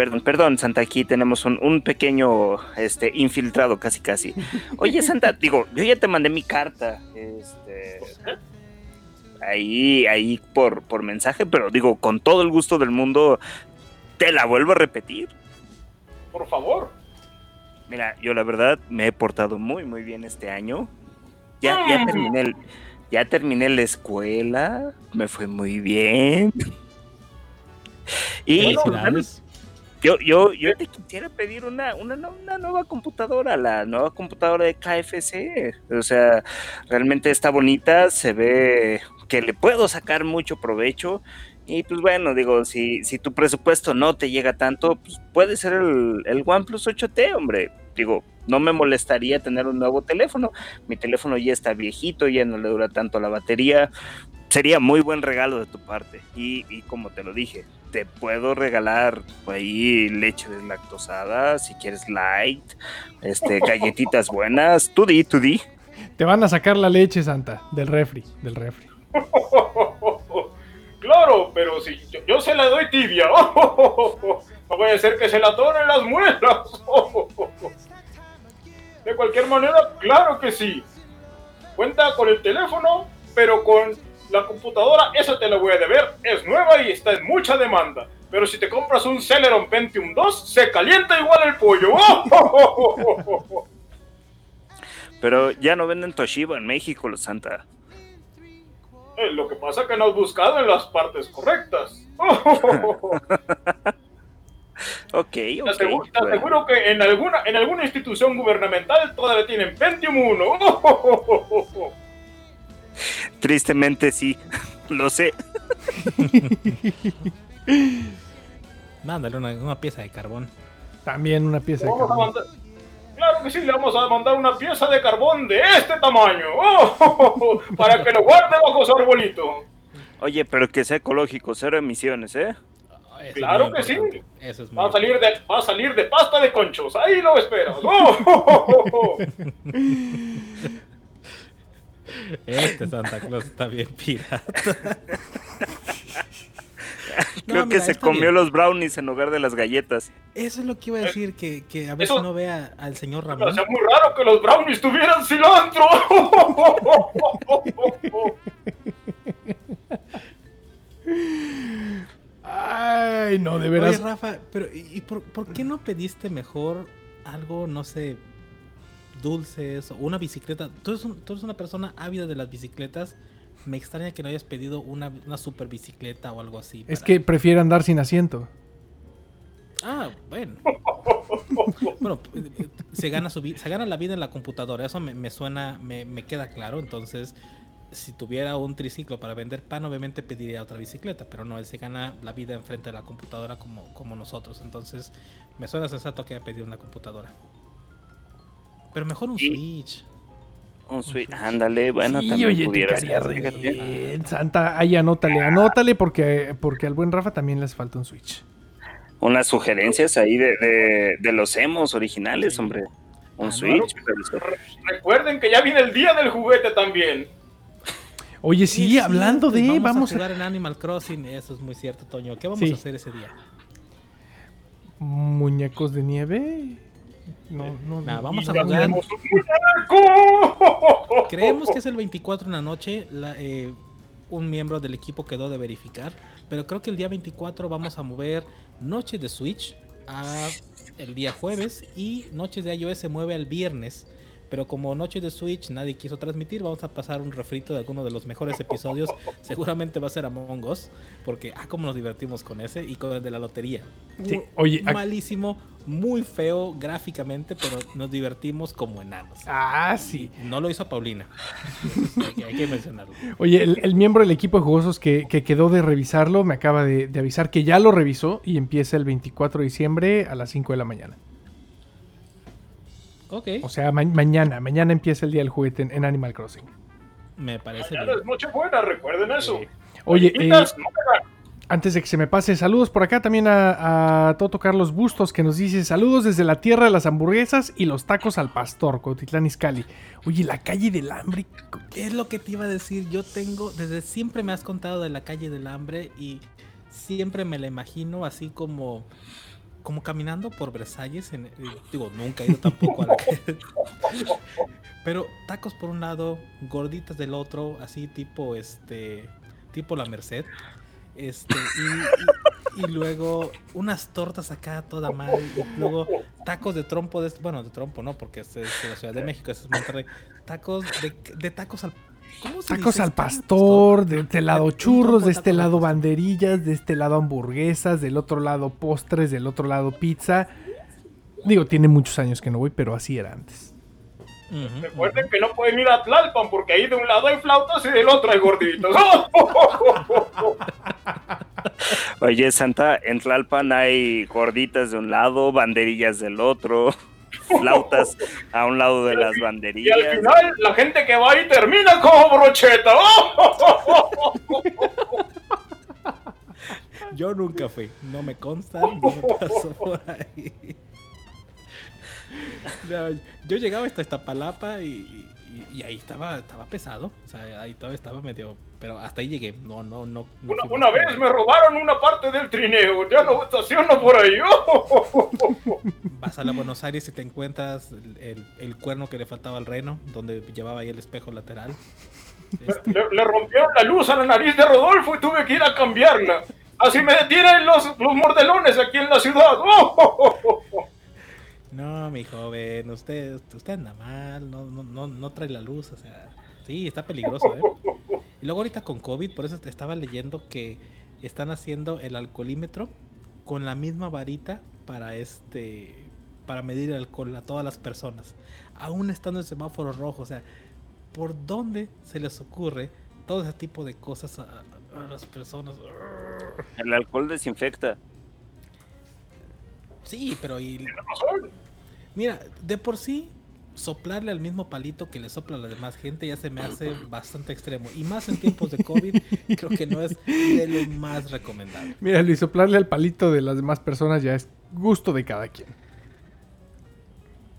Perdón, perdón, Santa, aquí tenemos un, un pequeño este, infiltrado, casi casi. Oye, [laughs] Santa, digo, yo ya te mandé mi carta. Este. Ahí, ahí por, por mensaje, pero digo, con todo el gusto del mundo, te la vuelvo a repetir. Por favor. Mira, yo la verdad me he portado muy muy bien este año. Ya, ya Mm. terminé el- ya terminé la escuela, me fue muy bien. Y. yo, yo, yo te quisiera pedir una, una, una nueva computadora, la nueva computadora de KFC. O sea, realmente está bonita, se ve que le puedo sacar mucho provecho. Y pues bueno, digo, si, si tu presupuesto no te llega tanto, pues puede ser el, el OnePlus 8T, hombre. Digo, no me molestaría tener un nuevo teléfono. Mi teléfono ya está viejito, ya no le dura tanto la batería. Sería muy buen regalo de tu parte. Y, y como te lo dije, te puedo regalar por ahí leche deslactosada, si quieres light, este, [laughs] galletitas buenas. Tú di, tú di. Te van a sacar la leche, Santa, del refri, del refri. [laughs] Claro, pero si yo, yo se la doy tibia. [laughs] No puede ser que se la toren las muelas. De cualquier manera, claro que sí. Cuenta con el teléfono, pero con la computadora, esa te la voy a deber. Es nueva y está en mucha demanda. Pero si te compras un Celeron Pentium 2, se calienta igual el pollo. [laughs] Pero ya no venden Toshiba en México, los Santa. Eh, Lo que pasa es que no has buscado en las partes correctas. [laughs] Ok, Te ok. aseguro, te bueno. aseguro que en alguna, en alguna institución gubernamental todavía tienen Pentium 1. [laughs] Tristemente sí, [laughs] lo sé. [laughs] Mándale una, una pieza de carbón. También una pieza de carbón. mandar- Claro que sí, le vamos a mandar una pieza de carbón de este tamaño. [laughs] Para que lo guarde bajo su arbolito. Oye, pero que sea ecológico, cero emisiones, ¿eh? Es Claro que sí. Eso es Va a salir de, va a salir de pasta de conchos. Ahí lo esperas. ¡Oh! Este Santa Claus está bien pirata. [laughs] Creo No, que se comió bien. los brownies en lugar de las galletas. Eso es lo que iba a decir, que, que a Eso- si no vea al señor Ramón. hacía muy raro que los brownies tuvieran cilantro. [laughs] Ay, no, de Oye, veras. Rafa, pero ¿y y por, por qué no pediste mejor algo, no sé, dulces o una bicicleta? Tú eres, un- tú eres una persona ávida de las bicicletas. Me extraña que no hayas pedido una, una super bicicleta o algo así. Es que prefiere andar sin asiento. Ah, bueno. bueno, se gana, su, se gana la vida en la computadora, eso me, me suena, me, me queda claro. Entonces, si tuviera un triciclo para vender pan, obviamente pediría otra bicicleta, pero no, él se gana la vida enfrente de la computadora como, como nosotros. Entonces, me suena sensato que haya pedido una computadora. Pero mejor un Sí. Switch. Un Switch, ándale, bueno, Sí, también oye, te pudiera caería ser, re fíjate. bien. Santa, ahí anótale, anótale porque, porque al buen Rafa también le hace falta un Switch. Unas sugerencias ahí de, de, de los emos originales, hombre. Un Ah, Switch. pero- Recuerden que ya viene el día del juguete también. Oye, sí, hablando de, vamos, vamos a a... jugar en Animal Crossing, eso es muy cierto, Toño. ¿Qué vamos Sí. a hacer ese día? Muñecos de nieve. No, no, Nah, no. vamos a jugar. Creemos que es el 24 en la noche. la- eh, un miembro del equipo quedó de verificar. Pero creo que el día 24 vamos a mover Noche de Switch a el día jueves. Y Noches de iOS se mueve al viernes. Pero como Noche de Switch nadie quiso transmitir, vamos a pasar un refrito de alguno de los mejores episodios. Seguramente va a ser Among Us. Porque, ah, cómo nos divertimos con ese. Y con el de la lotería. Sí, Oye, Malísimo, muy feo gráficamente, pero nos divertimos como enanos. ah, sí. No lo hizo Paulina. hay, [laughs] que, hay que mencionarlo. Oye, el, el miembro del equipo de jugosos que, que quedó de revisarlo me acaba de, de avisar que ya lo revisó y empieza el 24 de diciembre a las 5 de la mañana. Ok, O sea, ma- mañana, mañana empieza el día del juguete en, en Animal Crossing. me parece Mañana bien. es Nochebuena, recuerden eso. Sí. Oye, eh, antes de que se me pase, saludos por acá también a, a Toto Carlos Bustos que nos dice saludos desde la tierra de las hamburguesas y los tacos al pastor, Cotitlán Izcalli. Oye, la calle del hambre. Es lo que te iba a decir. Yo tengo, desde siempre me has contado de la calle del hambre y siempre me la imagino así como, como caminando por Versalles. En, eh, digo, nunca he ido tampoco a la. [laughs] [laughs] Pero tacos por un lado, gorditas del otro, así tipo este, tipo la Merced. Este, y, y- y luego unas tortas acá toda mal. Y luego tacos de trompo, de, bueno, de trompo no, porque es, es de la Ciudad de México, es Monterrey. Tacos de, de tacos al. ¿Cómo se Tacos al pastor, de este lado churros, de este lado banderillas, de este lado hamburguesas, del otro lado postres, del otro lado pizza. Digo, tiene muchos años que no voy, pero así era antes. Recuerden que no pueden ir a Tlalpan porque ahí de un lado hay flautas y del otro hay gorditos. [laughs] Oye, Santa, en Tlalpan hay gorditas de un lado, banderillas del otro, flautas a un lado de las Y banderillas. al final, la gente que va ahí termina como brocheta. [laughs] Yo nunca fui, no me consta, no me pasó por ahí. No, yo llegaba hasta Iztapalapa y, y, y ahí estaba, estaba pesado, o sea, ahí todavía estaba medio, pero hasta ahí llegué, no, no, no. no Una, vez me robaron una parte del trineo. Ya no estaciono por ahí. [laughs] Vas a la Buenos Aires y te encuentras el, el- el cuerno que le faltaba al reno, donde llevaba ahí el espejo lateral. Este, Le, le rompieron la luz a la nariz de Rodolfo y tuve que ir a cambiarla. Así me detienen los, los mordelones aquí en la ciudad. [laughs] No, mi joven, usted, usted anda mal, no, no, no, no trae la luz, o sea, sí, está peligroso, ¿eh? Y luego ahorita con COVID, por eso te estaba leyendo que están haciendo el alcoholímetro con la misma varita para este, para medir el alcohol a todas las personas, aún estando en semáforo rojo, o sea, ¿por dónde se les ocurre todo ese tipo de cosas a, a las personas? El alcohol desinfecta. Sí, pero y, Mira, de por sí, soplarle al mismo palito que le sopla a la demás gente ya se me hace [coughs] bastante extremo. Y más en tiempos de COVID, [laughs] creo que no es de lo más recomendable. Mira, Luis, soplarle al palito de las demás personas ya es gusto de cada quien.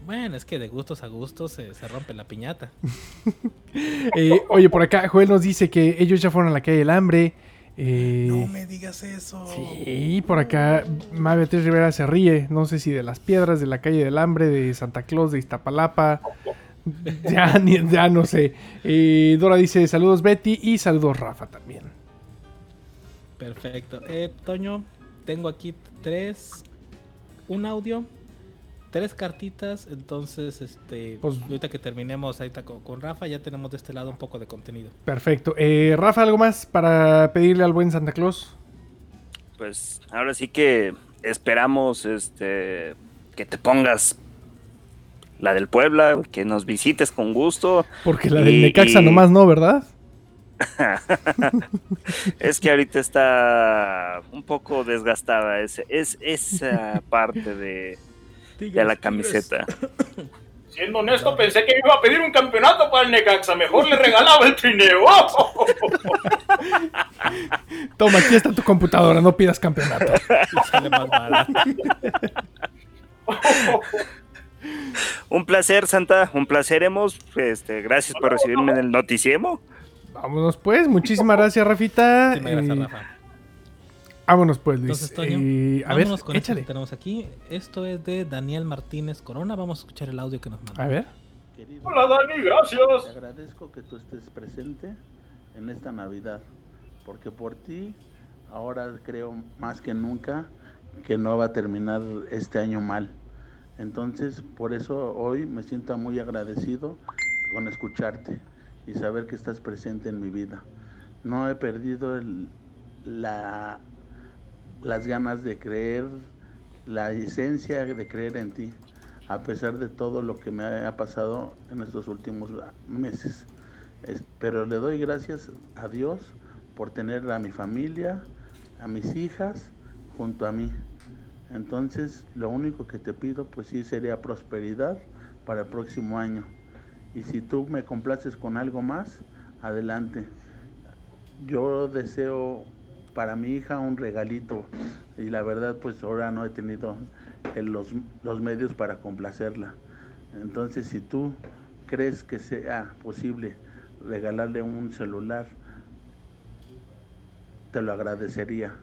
Bueno, es que de gustos a gustos se, se rompe la piñata. [laughs] Eh, oye, por acá Joel nos dice que ellos ya fueron a la calle del hambre. Eh, No me digas eso. Sí, por acá Ma Beatriz Rivera se ríe. No sé si de las piedras, de la calle del hambre, de Santa Claus, de Iztapalapa. [laughs] Ya, ni- ya no sé. Eh, Dora dice saludos Betty y saludos Rafa también. Perfecto. Eh, Toño, tengo aquí tres, un audio, tres cartitas. Entonces, este, Pues- ahorita que terminemos ahorita con, con Rafa, ya tenemos de este lado un poco de contenido. Perfecto. Eh, Rafa, ¿algo más para pedirle al buen Santa Claus? Pues ahora sí que esperamos este que te pongas la del Puebla, que nos visites con gusto. Porque la del Necaxa y- nomás no, ¿verdad? [laughs] es que ahorita está un poco desgastada ese, es esa [laughs] parte de, de la camiseta. [coughs] Siendo honesto, pensé que iba a pedir un campeonato para el Necaxa. Mejor le regalaba el trineo. [laughs] Toma, aquí está tu computadora, no pidas campeonato. [laughs] Sale más. [laughs] Un placer, Santa, un placer, hemos. Este, gracias por recibirme en el noticiemo. Vámonos pues, muchísimas gracias, Rafita. Sí, gracias, Y Rafa. Vámonos pues, Luis. Entonces, Toño, Y, a ver, esto échale. que tenemos aquí. Esto es de Daniel Martínez Corona. Vamos a escuchar el audio que nos mandó. A ver. Querido, Hola, Dani, te gracias. agradezco que tú estés presente en esta Navidad, porque por ti ahora creo más que nunca que no va a terminar este año mal. Entonces, por eso hoy me siento muy agradecido con escucharte y saber que estás presente en mi vida. No he perdido el- la, las ganas de creer, la esencia de creer en ti, a pesar de todo lo que me ha pasado en estos últimos meses. Es- pero le doy gracias a Dios por tener a mi familia, a mis hijas junto a mí. Entonces, lo único que te pido, pues sí, sería prosperidad para el próximo año. Y si tú me complaces con algo más, adelante. Yo deseo para mi hija un regalito y la verdad pues ahora no he tenido el- los, los medios para complacerla. Entonces si tú crees que sea posible regalarle un celular, te lo agradecería.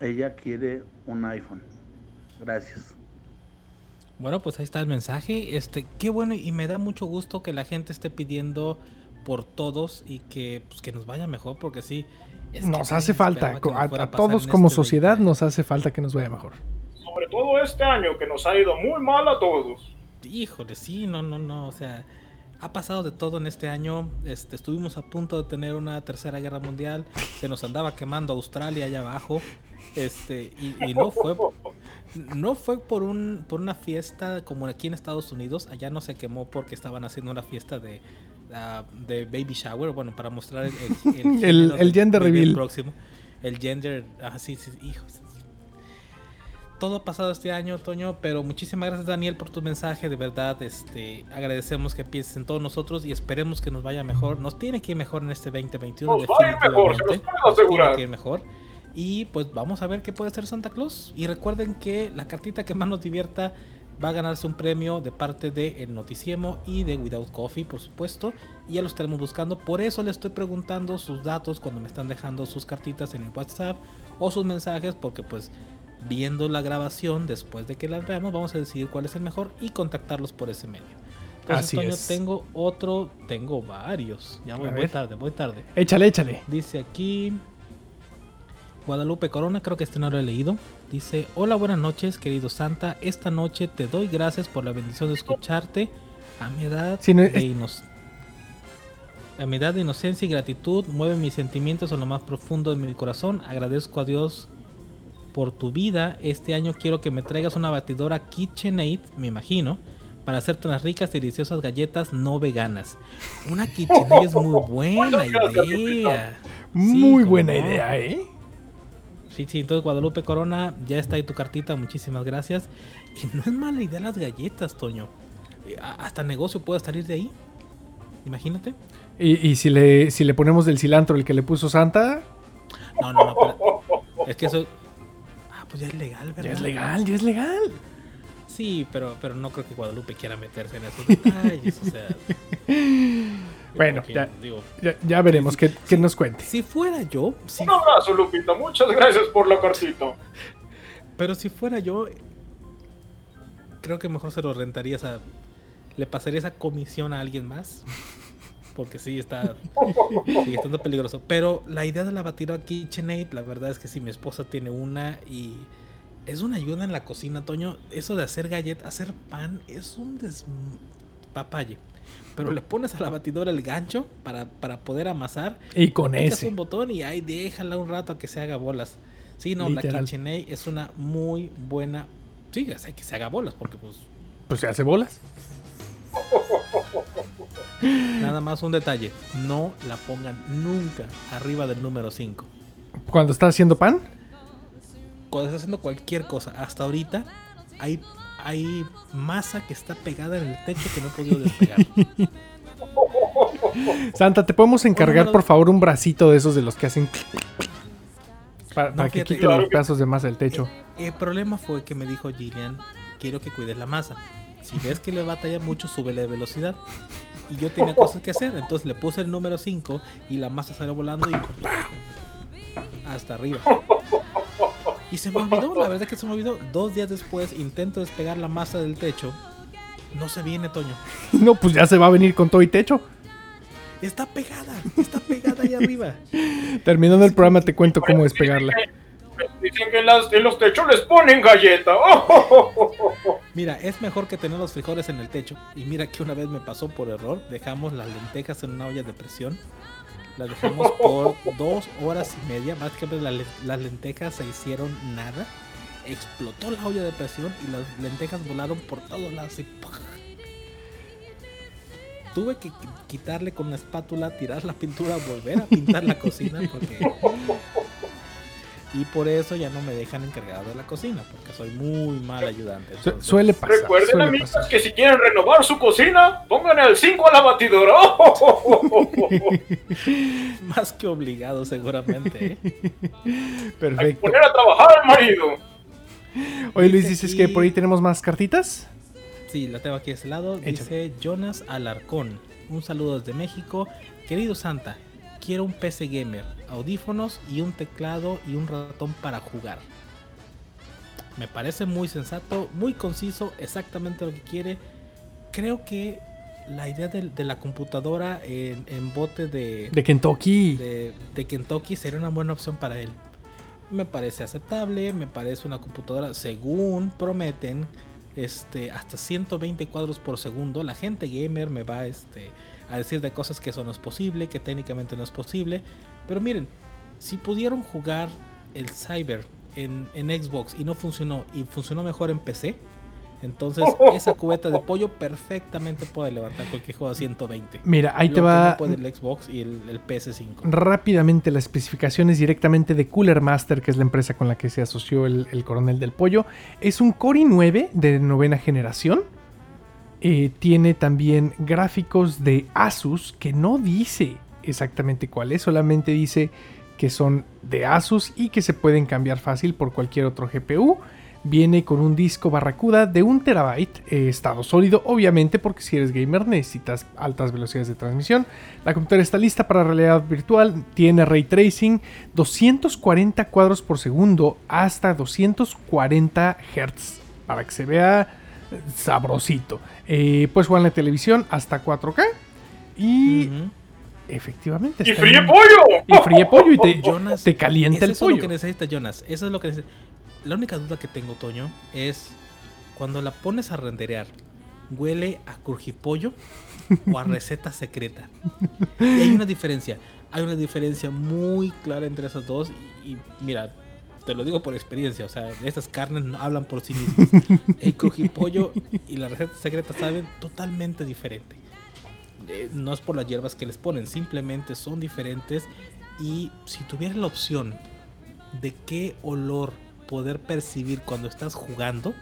Ella quiere un iPhone. Gracias. Bueno, pues ahí está el mensaje. Este, qué bueno y me da mucho gusto que la gente esté pidiendo por todos y que, pues, que nos vaya mejor, porque sí. Es que Nos hace falta, a, todos como este sociedad 20. nos hace falta que nos vaya mejor. Sobre todo este año que nos ha ido muy mal a todos. Híjole, sí, no, no, no, o sea, ha pasado de todo en este año. Este, estuvimos a punto de tener una tercera guerra mundial, se nos andaba quemando Australia allá abajo, este, y, y no fue, no fue por un, por una fiesta como aquí en Estados Unidos. Allá no se quemó porque estaban haciendo una fiesta de, ah, de baby shower, bueno, para mostrar el, el, [laughs] El- el del gender bebé reveal. próximo, el gender, ah, sí, sí, hijos todo ha pasado este año, Toño, pero muchísimas gracias Daniel por tu mensaje, de verdad, este, agradecemos que pienses en todos nosotros y esperemos que nos vaya mejor, nos tiene que ir mejor en este 2021, Nos va a ir mejor, se los puedo Nos tiene asegurar. que ir mejor. Y pues vamos a ver qué puede hacer Santa Claus. Y recuerden que la cartita que más nos divierta va a ganarse un premio de parte de El Noticiemo y de Without Coffee, por supuesto. Y ya lo estaremos buscando. Por eso le estoy preguntando sus datos cuando me están dejando sus cartitas en el WhatsApp o sus mensajes, porque pues viendo la grabación después de que las veamos, vamos a decidir cuál es el mejor y contactarlos por ese medio. Entonces, Así Toño, es. tengo otro, tengo varios. Ya voy, voy tarde, voy tarde. Échale, échale. Dice aquí Guadalupe Corona, creo que este no lo he leído. Dice, hola, buenas noches, querido Santa. Esta noche te doy gracias por la bendición de escucharte. A mi edad Sí, no, de a mi edad de inocencia y gratitud mueve mis sentimientos en lo más profundo de mi corazón. Agradezco a Dios por tu vida. Este año quiero que me traigas una batidora KitchenAid, me imagino, para hacerte unas ricas y deliciosas galletas no veganas. Una [laughs] KitchenAid es muy buena idea. Muy buena no. idea, ¿eh? Sí, sí, entonces Guadalupe Corona, ya está ahí tu cartita, muchísimas gracias. Y no es mala idea las galletas, Toño. Eh, Hasta negocio puede salir de ahí. Imagínate. Y, y si, le, si le ponemos del cilantro el que le puso Santa, No, no, no. pero- es que eso. Ah, pues ya es legal, ¿verdad? ya es legal, ya es legal. Sí, pero, pero no creo que Guadalupe quiera meterse en esos detalles. o sea. [laughs] Bueno, ya, digo, ya, ya veremos qué, qué nos cuente. si fuera yo, si Un abrazo, Lupita. Muchas gracias por la cartita. Pero si fuera yo, creo que mejor se lo rentaría esa. Le pasaría esa comisión a alguien más. Porque sí, está. [laughs] sigue estando peligroso. Pero la idea de la batidora KitchenAid, la verdad es que si mi esposa tiene una y. Es una ayuda en la cocina, Toño. Eso de hacer galletas, hacer pan, es un despapalle. Pero le pones a la batidora el gancho para, para poder amasar Y con ese. un botón y ahí déjala un rato a que se haga bolas. Sí, no, la. KitchenAid es una muy buena. Sí, sé que se haga bolas, porque pues Pues se hace bolas. nada más un detalle. No la pongan nunca arriba del número 5. Cuando está haciendo pan, Cuando estás haciendo cualquier cosa, hasta ahorita hay, hay masa que está pegada en el techo que no he podido despegar. [laughs] Santa, ¿te podemos encargar por favor un bracito de esos de los que hacen para, que claro los pedazos de masa del techo? El problema fue que me dijo Gillian, quiero que cuides la masa. Si ves que le batalla mucho, sube la velocidad. Y yo tenía cosas que hacer, entonces le puse el número 5 y la masa salió volando y hasta arriba. Y se me olvidó, la verdad que se me olvidó. Dos días después intento despegar la masa del techo. No se viene, Toño. [laughs] No, pues ya se va a venir con todo y techo. Está pegada, está pegada ahí arriba. [laughs] Terminando el programa te cuento cómo despegarla. Dicen que en, las- en los techos les ponen galleta. Oh, [laughs] Mira, es mejor que tener los frijoles en el techo. Y mira que una vez me pasó por error. Dejamos las lentejas en una olla de presión. Las dejamos por dos horas y media. Más que la le- las lentejas se hicieron nada. Explotó la olla de presión y las lentejas volaron por todos lados. y. Tuve que qui- quitarle con una espátula, tirar la pintura, volver a pintar la cocina porque... Y por eso ya no me dejan encargado de la cocina, porque soy muy mal ayudante. Entonces- suele pasar. Recuerden, suele amigos, pasar. que si quieren renovar su cocina, pongan el 5 a la batidora. Oh, [laughs] Más que obligado, seguramente. ¿eh? [laughs] Hay que Perfecto. poner a trabajar al marido. Oye Luis, Dice dices que por ahí tenemos más cartitas. Sí, la tengo aquí de ese lado. Dice Jonas Alarcón. Un saludo desde México. Querido Santa, quiero un PC gamer, audífonos y un teclado y un ratón para jugar. Me parece muy sensato, muy conciso, exactamente lo que quiere. Creo que la idea de, de la computadora en, en bote de, De Kentucky. de, de Kentucky sería una buena opción para él. Me parece aceptable, me parece una computadora, según prometen, este, hasta 120 cuadros por segundo. La gente gamer me va este, a decir de cosas que eso no es posible, que técnicamente no es posible. Pero miren, si pudieron jugar el Cyber en, en Xbox y no funcionó, y funcionó mejor en PC, entonces [laughs] esa cubeta de pollo perfectamente puede levantar cualquier juego a 120. Mira, ahí Lo te que va no puede el Xbox y el, el PS5. rápidamente las especificaciones directamente de Cooler Master, que es la empresa con la que se asoció el, el coronel del pollo. Es un Core i9 de novena generación. Eh, tiene también gráficos de Asus que no dice exactamente cuál es, solamente dice que son de Asus y que se pueden cambiar fácil por cualquier otro GPU. Viene con un disco Barracuda de 1 terabyte, eh, estado sólido, obviamente, porque si eres gamer necesitas altas velocidades de transmisión. La computadora está lista para realidad virtual, tiene ray tracing, 240 cuadros por segundo hasta 240 Hz, para que se vea sabrosito. Eh, puedes jugar en la televisión hasta 4K y efectivamente. ¡Y fríe pollo! Y fríe pollo y te, [laughs] Jonas, te calienta el Eso es lo pollo. que necesita Jonas. Eso es lo que necesita. La única duda que tengo, Toño, es cuando la pones a renderear, ¿huele a crujipollo o a receta secreta? Y hay una diferencia. Hay una diferencia muy clara entre esas dos. Y, y mira, te lo digo por experiencia. O sea, estas carnes no hablan por sí mismas. [laughs] El crujipollo y la receta secreta saben totalmente diferente. Eh, no es por las hierbas que les ponen, simplemente son diferentes. Y si tuvieras la opción de qué olor poder percibir cuando estás jugando,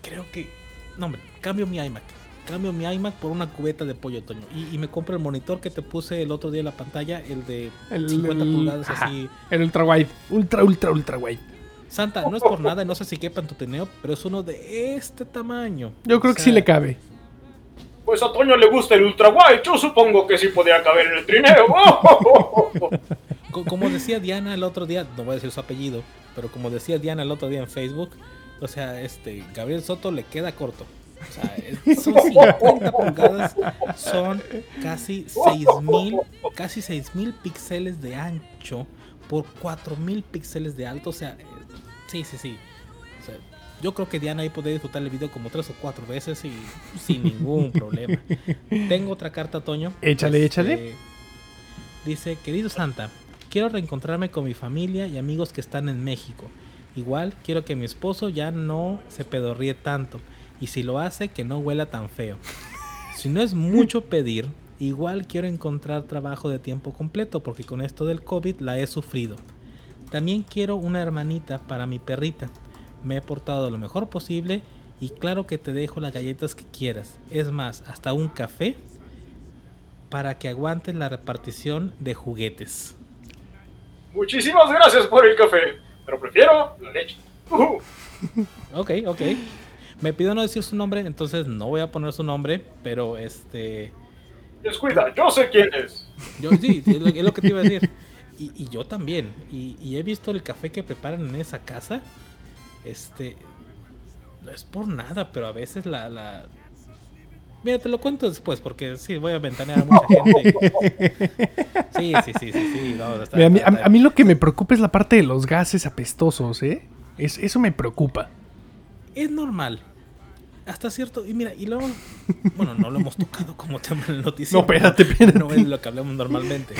creo que. No, hombre, cambio mi iMac. Cambio mi iMac por una cubeta de pollo Toño. Y, y me compro el monitor que te puse el otro día en la pantalla, el de El, 50 el- pulgadas ajá, así. el ultra wide, ultra, ultra, ultra wide. Santa, no es por nada, no sé si quepa en tu teneo, pero es uno de este tamaño. Yo creo O que sí le cabe. Pues a Toño le gusta el ultra wide. Yo supongo que sí podía caber en el trineo. Oh, [laughs] Co- Como decía Diana el otro día, no voy a decir su apellido, pero como decía Diana el otro día en Facebook, o sea, este Gabriel Soto le queda corto. O sea, son 50 pulgadas, son casi 6000, casi 6000 píxeles de ancho por 4000 píxeles de alto, o sea, sí, sí, sí. O sea, yo creo que Diana ahí podría disfrutar el video como tres o cuatro veces y sin ningún problema. Tengo otra carta, Toño. Échale, Este, échale. Dice, querido Santa, quiero reencontrarme con mi familia y amigos que están en México. Igual quiero que mi esposo ya no se pedorríe tanto. Y si lo hace, que no huela tan feo. Si no es mucho pedir, igual quiero encontrar trabajo de tiempo completo porque con esto del COVID la he sufrido. También quiero una hermanita para mi perrita. Me he portado lo mejor posible y claro que te dejo las galletas que quieras. Es más, hasta un café para que aguantes la repartición de juguetes. Muchísimas gracias por el café, pero prefiero la leche. Ujú. Ok, ok. Me pidió no decir su nombre, entonces no voy a poner su nombre, pero este... Descuida, yo sé quién es. Yo sí, es lo, es lo que te iba a decir. [laughs] Y, y yo también. Y, y he visto el café que preparan en esa casa. Este. No es por nada, pero a veces la. la... Mira, te lo cuento después, porque sí, voy a ventanear a mucha [laughs] gente. Sí, sí, sí, sí, sí. no, está- Mira, a, mí, está- a- a mí lo que me preocupa es la parte de los gases apestosos, ¿eh? Es, eso me preocupa. Es normal. Hasta cierto. Y mira, y luego. Bueno, no lo hemos tocado como tema en el noticiero. No, espérate, espérate. No es lo que hablamos normalmente.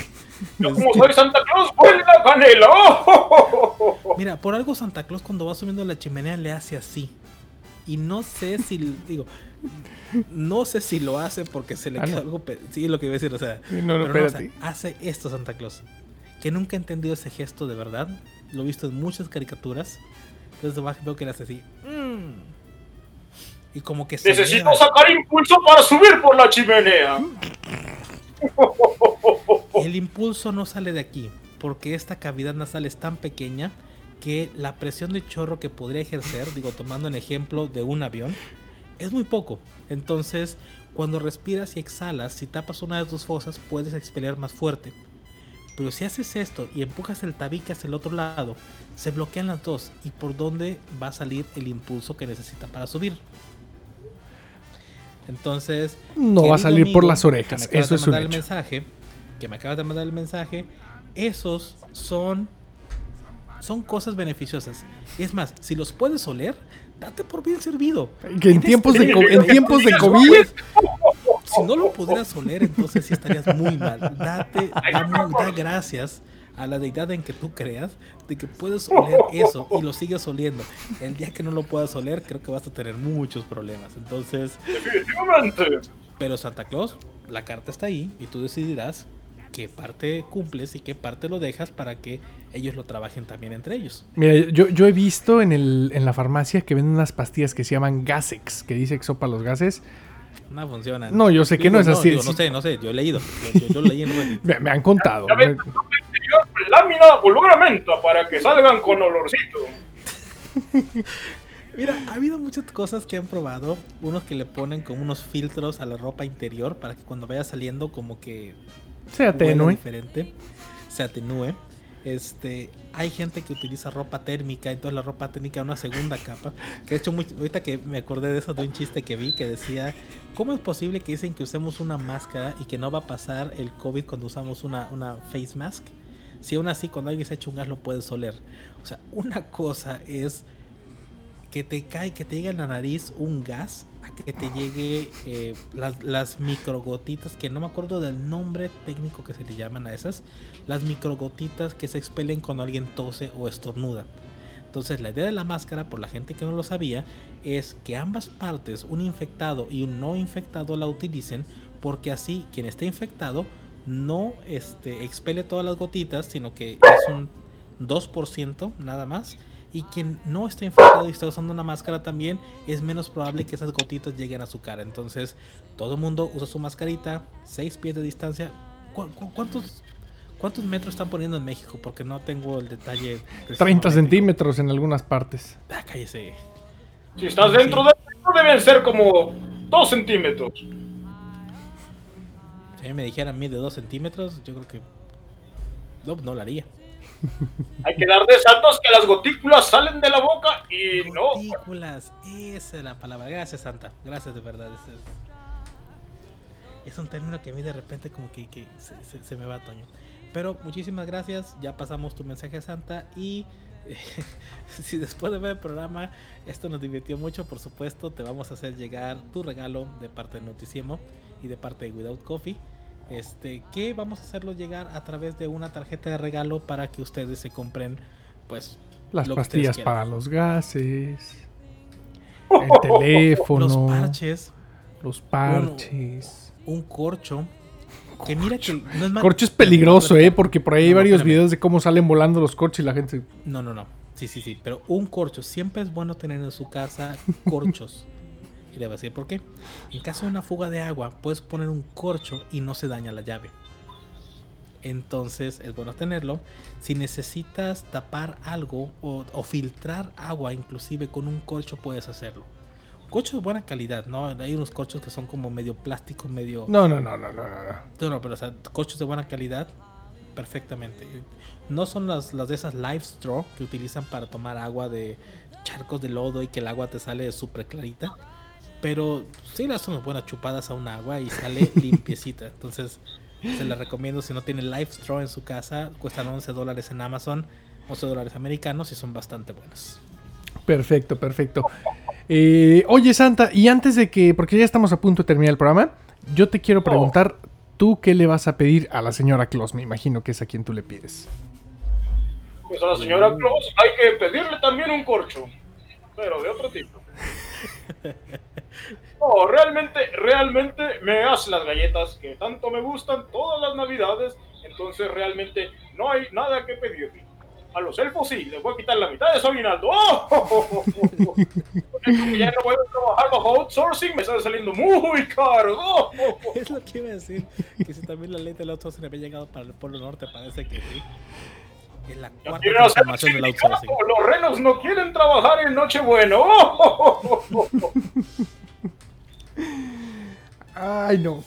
Yo como soy Santa Claus, huele la canela. ¡Oh, oh, oh! Mira, por algo Santa Claus cuando va subiendo la chimenea le hace así. Y no sé si, digo, no sé si lo hace porque se le Ah, queda no. algo. Sí, es lo que iba a decir, o sea. No, no, pero o sea, hace esto Santa Claus. Que nunca he entendido ese gesto de verdad. Lo he visto en muchas caricaturas. Entonces veo que le hace así. Y como que Necesito sacar impulso para subir por la chimenea. El impulso no sale de aquí, porque esta cavidad nasal es tan pequeña que la presión de chorro que podría ejercer, digo, tomando el ejemplo de un avión, es muy poco. Entonces, cuando respiras y exhalas, si tapas una de tus fosas, puedes expeler más fuerte. Pero si haces esto y empujas el tabique hacia el otro lado, se bloquean las dos y por dónde va a salir el impulso que necesita para subir. Entonces, No va a salir por las que me orejas, acabas eso de es un mandar el hecho. mensaje, que me acabas de mandar el mensaje, esos son son cosas beneficiosas. Es más, si los puedes oler, date por bien servido. Que en Tienes tiempos de, en tiempos de COVID. Si no lo pudieras oler, entonces sí estarías muy mal. Date, da gracias a la deidad en que tú creas de que puedes oler eso y lo sigues oliendo. El día que no lo puedas oler, creo que vas a tener muchos problemas. Entonces, Definitivamente. pero Santa Claus, la carta está ahí y tú decidirás qué parte cumples y qué parte lo dejas para que ellos lo trabajen también entre ellos. Mira, yo, yo he visto en, el, en la farmacia que venden unas pastillas que se llaman Gasex, que dice que sopa los gases. No funciona. No, yo sé que no es así. digo, no sé, no sé, yo he leído. Yo, yo- yo leí en Reddit. [laughs] Me, me han contado. Ya ves, exterior, lámina olorgamenta para que salgan con olorcito. [laughs] Mira, ha habido muchas cosas que han probado. Unos que le ponen como unos filtros a la ropa interior para que cuando vaya saliendo como que Se atenúe. diferente, se atenúe. Este, hay gente que utiliza ropa térmica, entonces la ropa térmica una segunda capa. Que de hecho, muy- ahorita que me acordé de eso de un chiste que vi que decía, ¿cómo es posible que dicen que usemos una máscara y que no va a pasar el COVID cuando usamos una, una face mask? Si aún así cuando alguien se echa un gas lo puedes oler. O sea, una cosa es que te cae, que te llegue a la nariz un gas, que te llegue eh, las, las microgotitas, que no me acuerdo del nombre técnico que se le llaman a esas, las microgotitas que se expelen cuando alguien tose o estornuda. Entonces la idea de la máscara, por la gente que no lo sabía, es que ambas partes, un infectado y un no infectado, la utilicen, porque así quien esté infectado no este, expele todas las gotitas, sino que es un 2% nada más. Y quien no está infectado y está usando una máscara también, es menos probable que esas gotitas lleguen a su cara. Entonces, todo el mundo usa su mascarita, 6 pies de distancia. ¿Cu- cu- ¿Cuántos, ¿Cuántos metros están poniendo en México? Porque no tengo el detalle. 30 preciso. centímetros en algunas partes. Ah, cállese. Si estás dentro de esto, deben ser como 2 centímetros. Si a mí me dijeran mide 2 centímetros, yo creo que. No, no lo haría. [laughs] Hay que dar de saltos que las gotículas salen de la boca y no. Gotículas, esa es la palabra. Gracias, Santa. Gracias de verdad. Es, es- un término que a mí de repente como que, que se, se- se me va Toño. Pero muchísimas gracias. Ya pasamos tu mensaje, Santa. Y eh, [laughs] si después de ver el programa esto nos divirtió mucho, por supuesto, te vamos a hacer llegar tu regalo de parte de Noticiemo y de parte de Without Coffee. Este, que vamos a hacerlo llegar a través de una tarjeta de regalo para que ustedes se compren, pues, Las pastillas para los gases. [laughs] El teléfono. los parches, Los parches. un corcho. Que mira que no es mal- Corcho es peligroso, ¿eh? Porque por ahí hay no, varios espérame. videos de cómo salen volando los corchos y la gente... No, no, no. Sí, sí, sí. Pero un corcho. Siempre es bueno tener en su casa corchos. [laughs] y le voy a decir por qué. En caso de una fuga de agua, puedes poner un corcho y no se daña la llave. Entonces es bueno tenerlo. Si necesitas tapar algo o, o filtrar agua, inclusive con un corcho puedes hacerlo. Corcho de buena calidad, ¿no? Hay unos corchos que son como medio plástico, medio... No, no, no, no, no, no. no. No, no, pero o sea, corchos de buena calidad, perfectamente. No son las, las de esas live straw que utilizan para tomar agua de charcos de lodo y que el agua te sale súper clarita. Pero sí le hacen unas buenas chupadas a un agua y sale [laughs] limpiecita. Entonces, se la recomiendo si no tiene live straw en su casa. Cuestan 11 dólares en Amazon, 11 dólares americanos y son bastante buenos. Perfecto, perfecto. Eh, oye, Santa, y antes de que, porque ya estamos a punto de terminar el programa, yo te quiero preguntar, ¿tú qué le vas a pedir a la señora Claus? Me imagino que es a quien tú le pides. Pues a la señora Claus hay que pedirle también un corcho, pero de otro tipo. [laughs] No, [laughs] realmente, realmente me hace las galletas que tanto me gustan todas las navidades, entonces realmente no hay nada que pedirle. A los elfos sí, les voy a quitar la mitad de su aguinaldo. ¡Oh! [laughs] Ya no voy a trabajar bajo outsourcing, me está saliendo muy caro. ¡Oh! Es lo que iba a decir. Que si también la ley del outsourcing había llegado para el Polo Norte, parece que sí. La cuarta transformación del outsourcing. Los renos no quieren trabajar en Nochebuena. [laughs] ¡Oh! Ay, no.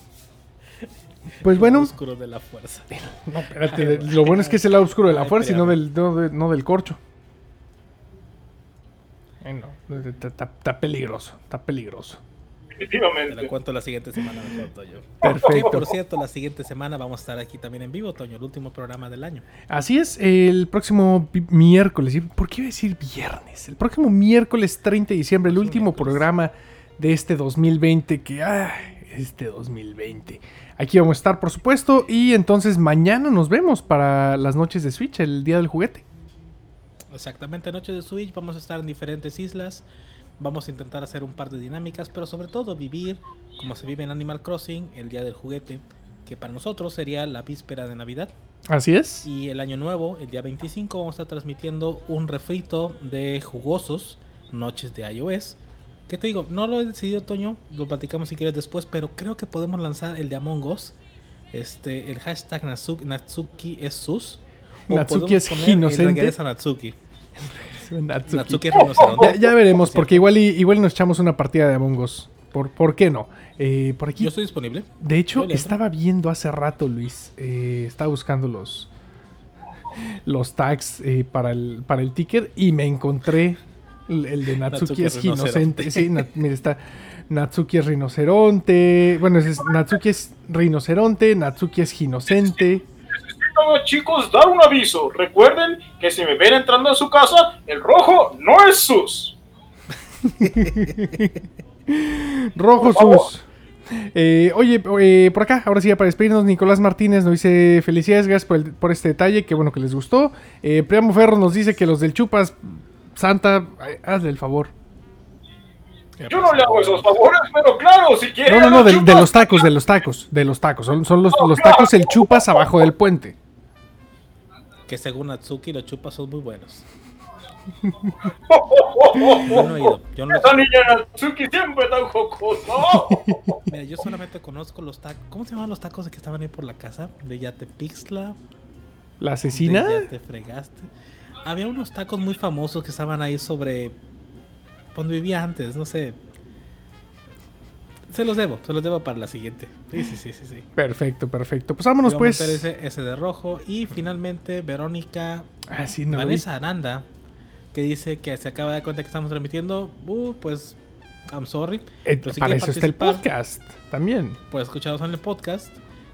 Pues bueno, Oscuro de la fuerza. [laughs] no, espérate, de- lo bueno es que es el lado oscuro de la Ay, fuerza y no del, no, de- no del corcho. Ay, no, está, está- está peligroso, está peligroso. Te la Definitivamente. cuento la siguiente semana mejor, Toño. [laughs] Perfecto. Por cierto, la siguiente semana vamos a estar aquí también en vivo, Toño, el último programa del año. Así es, el próximo miércoles, ¿y ¿por qué iba a decir viernes? El próximo miércoles 30 de diciembre, el último miércoles. programa de este 2020, que, ah, este 2020. Aquí vamos a estar, por supuesto, y entonces mañana nos vemos para las noches de Switch, el día del juguete. Exactamente, Noche de Switch, vamos a estar en diferentes islas. Vamos a intentar hacer un par de dinámicas, pero sobre todo vivir como se vive en Animal Crossing, el día del juguete, que para nosotros sería la víspera de Navidad. Así es. Y el año nuevo, el día 25, vamos a estar transmitiendo un refrito de jugosos noches de iOS. ¿Qué te digo? No lo he decidido, Toño. Lo platicamos si quieres después, pero creo que podemos lanzar el de Among Us. Este, el hashtag Natsuki, Natsuki es sus. o Natsuki es inocente. regresa Natsuki. Natsuki. Natsuki es rinoceronte. Ya, ya veremos, Por porque igual, y- igual nos echamos una partida de Among Us. ¿Por, por qué no? Eh, por aquí Yo estoy disponible. De hecho, estaba viendo hace rato, Luis. eh, estaba buscando los los tags eh, para el para el ticker y me encontré el, el de Natsuki, Natsuki es inocente. Sí, na- mira, está Natsuki es rinoceronte. Bueno, es, es Natsuki es rinoceronte, Natsuki es inocente. Chicos, dar un aviso. Recuerden que si me ven entrando a su casa, el rojo no es sus. [laughs] Rojo sus. Eh, oye, eh, por acá, ahora sí, ya para despedirnos, Nicolás Martínez nos dice felicidades, gracias por, el- por este detalle, qué bueno que les gustó. Eh, Priamo Ferro nos dice que los del Chupas, Santa, hazle el favor. Yo no le hago esos favores, pero claro, si quieren. No, no, no, de, los tacos, de los tacos, de los tacos. Son, son los, tacos el Chupas abajo del puente. Que según Natsuki, los chupas son muy buenos. [laughs] Yo Esa no he ido. Yo no los- niña Natsuki siempre tan jocosa. [laughs] Mira, yo solamente conozco los tacos. ¿Cómo se llaman los tacos que estaban ahí por la casa? De ya te pixla. ¿La de asesina? Ya te fregaste. Había unos tacos muy famosos que estaban ahí sobre. Cuando vivía antes, no sé. Se los debo, se los debo para la siguiente. Sí, sí, sí, sí. sí. Perfecto, perfecto. Pues vámonos Yo pues. ese, ese de rojo. Y finalmente, Verónica Ah, sí, no. Vanessa Aranda, que dice que se acaba de dar cuenta que estamos transmitiendo. Uh, pues, I'm sorry. Eh, si para eso está el podcast también. Pues escuchados en el podcast.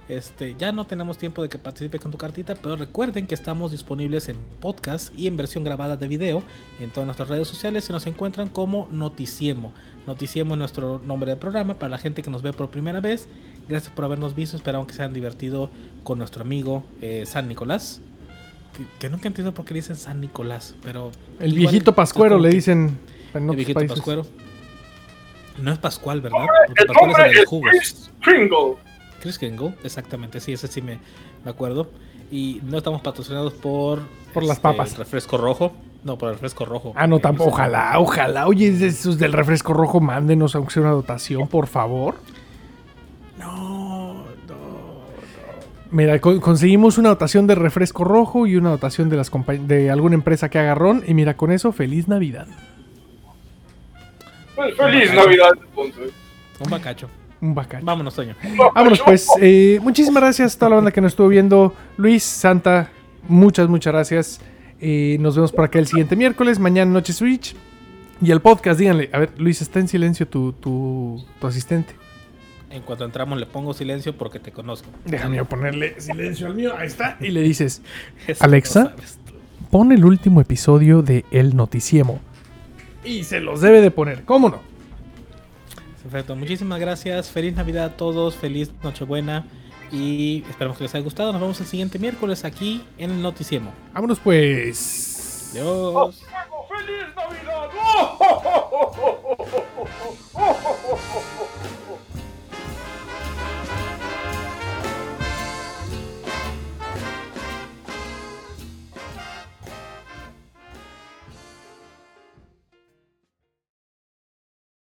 Este, ya no tenemos tiempo de que participe con tu cartita, pero recuerden que estamos disponibles en podcast y en versión grabada de video en todas nuestras redes sociales y nos encuentran como Noticiemo. Noticiemo es nuestro nombre de programa para la gente que nos ve por primera vez, Gracias por habernos visto. Esperamos que se hayan divertido con nuestro amigo eh, San Nicolás. Que, que nunca entiendo por qué le dicen San Nicolás, pero. El igual, viejito pascuero le dicen en El viejito países. pascuero. No es Pascual, ¿verdad? Porque el Pascual es nombre el de es jugos. Chris Kringle. Chris Kringle, exactamente, sí, ese sí me, me acuerdo. Y no estamos patrocinados por... Por las este, papas. el refresco rojo. No, por el refresco rojo. Ah, no, tampoco. Ojalá, ojalá. Oye, de esos del refresco rojo, mándenos aunque sea una dotación, por favor. No, no. Mira, con- conseguimos una dotación de refresco rojo y una dotación de las de alguna empresa que haga ron. Y mira, con eso, feliz Navidad. Pues feliz Navidad, entonces. Un bacacho. Un bacacho. Vámonos, Toño. Vámonos, pues. eh, muchísimas gracias a toda la banda que nos estuvo viendo. Luis, Santa, muchas, muchas gracias. Eh, nos vemos por acá el siguiente miércoles. Mañana, Noche Switch. Y el podcast, díganle. A ver, Luis, está en silencio tu, tu, tu asistente. En cuanto entramos le pongo silencio porque te conozco. Déjame ponerle silencio al mío. Ahí está. Y le dices, [laughs] Alexa. no pon el último episodio de El Noticiemo. Y se los debe de poner, ¿cómo no? Perfecto, muchísimas gracias. Feliz Navidad a todos, feliz Nochebuena y esperamos que les haya gustado. Nos vemos el siguiente miércoles aquí en el Noticiemo. Vámonos pues. Adiós. ¡Feliz Navidad! ¡Oh, oh,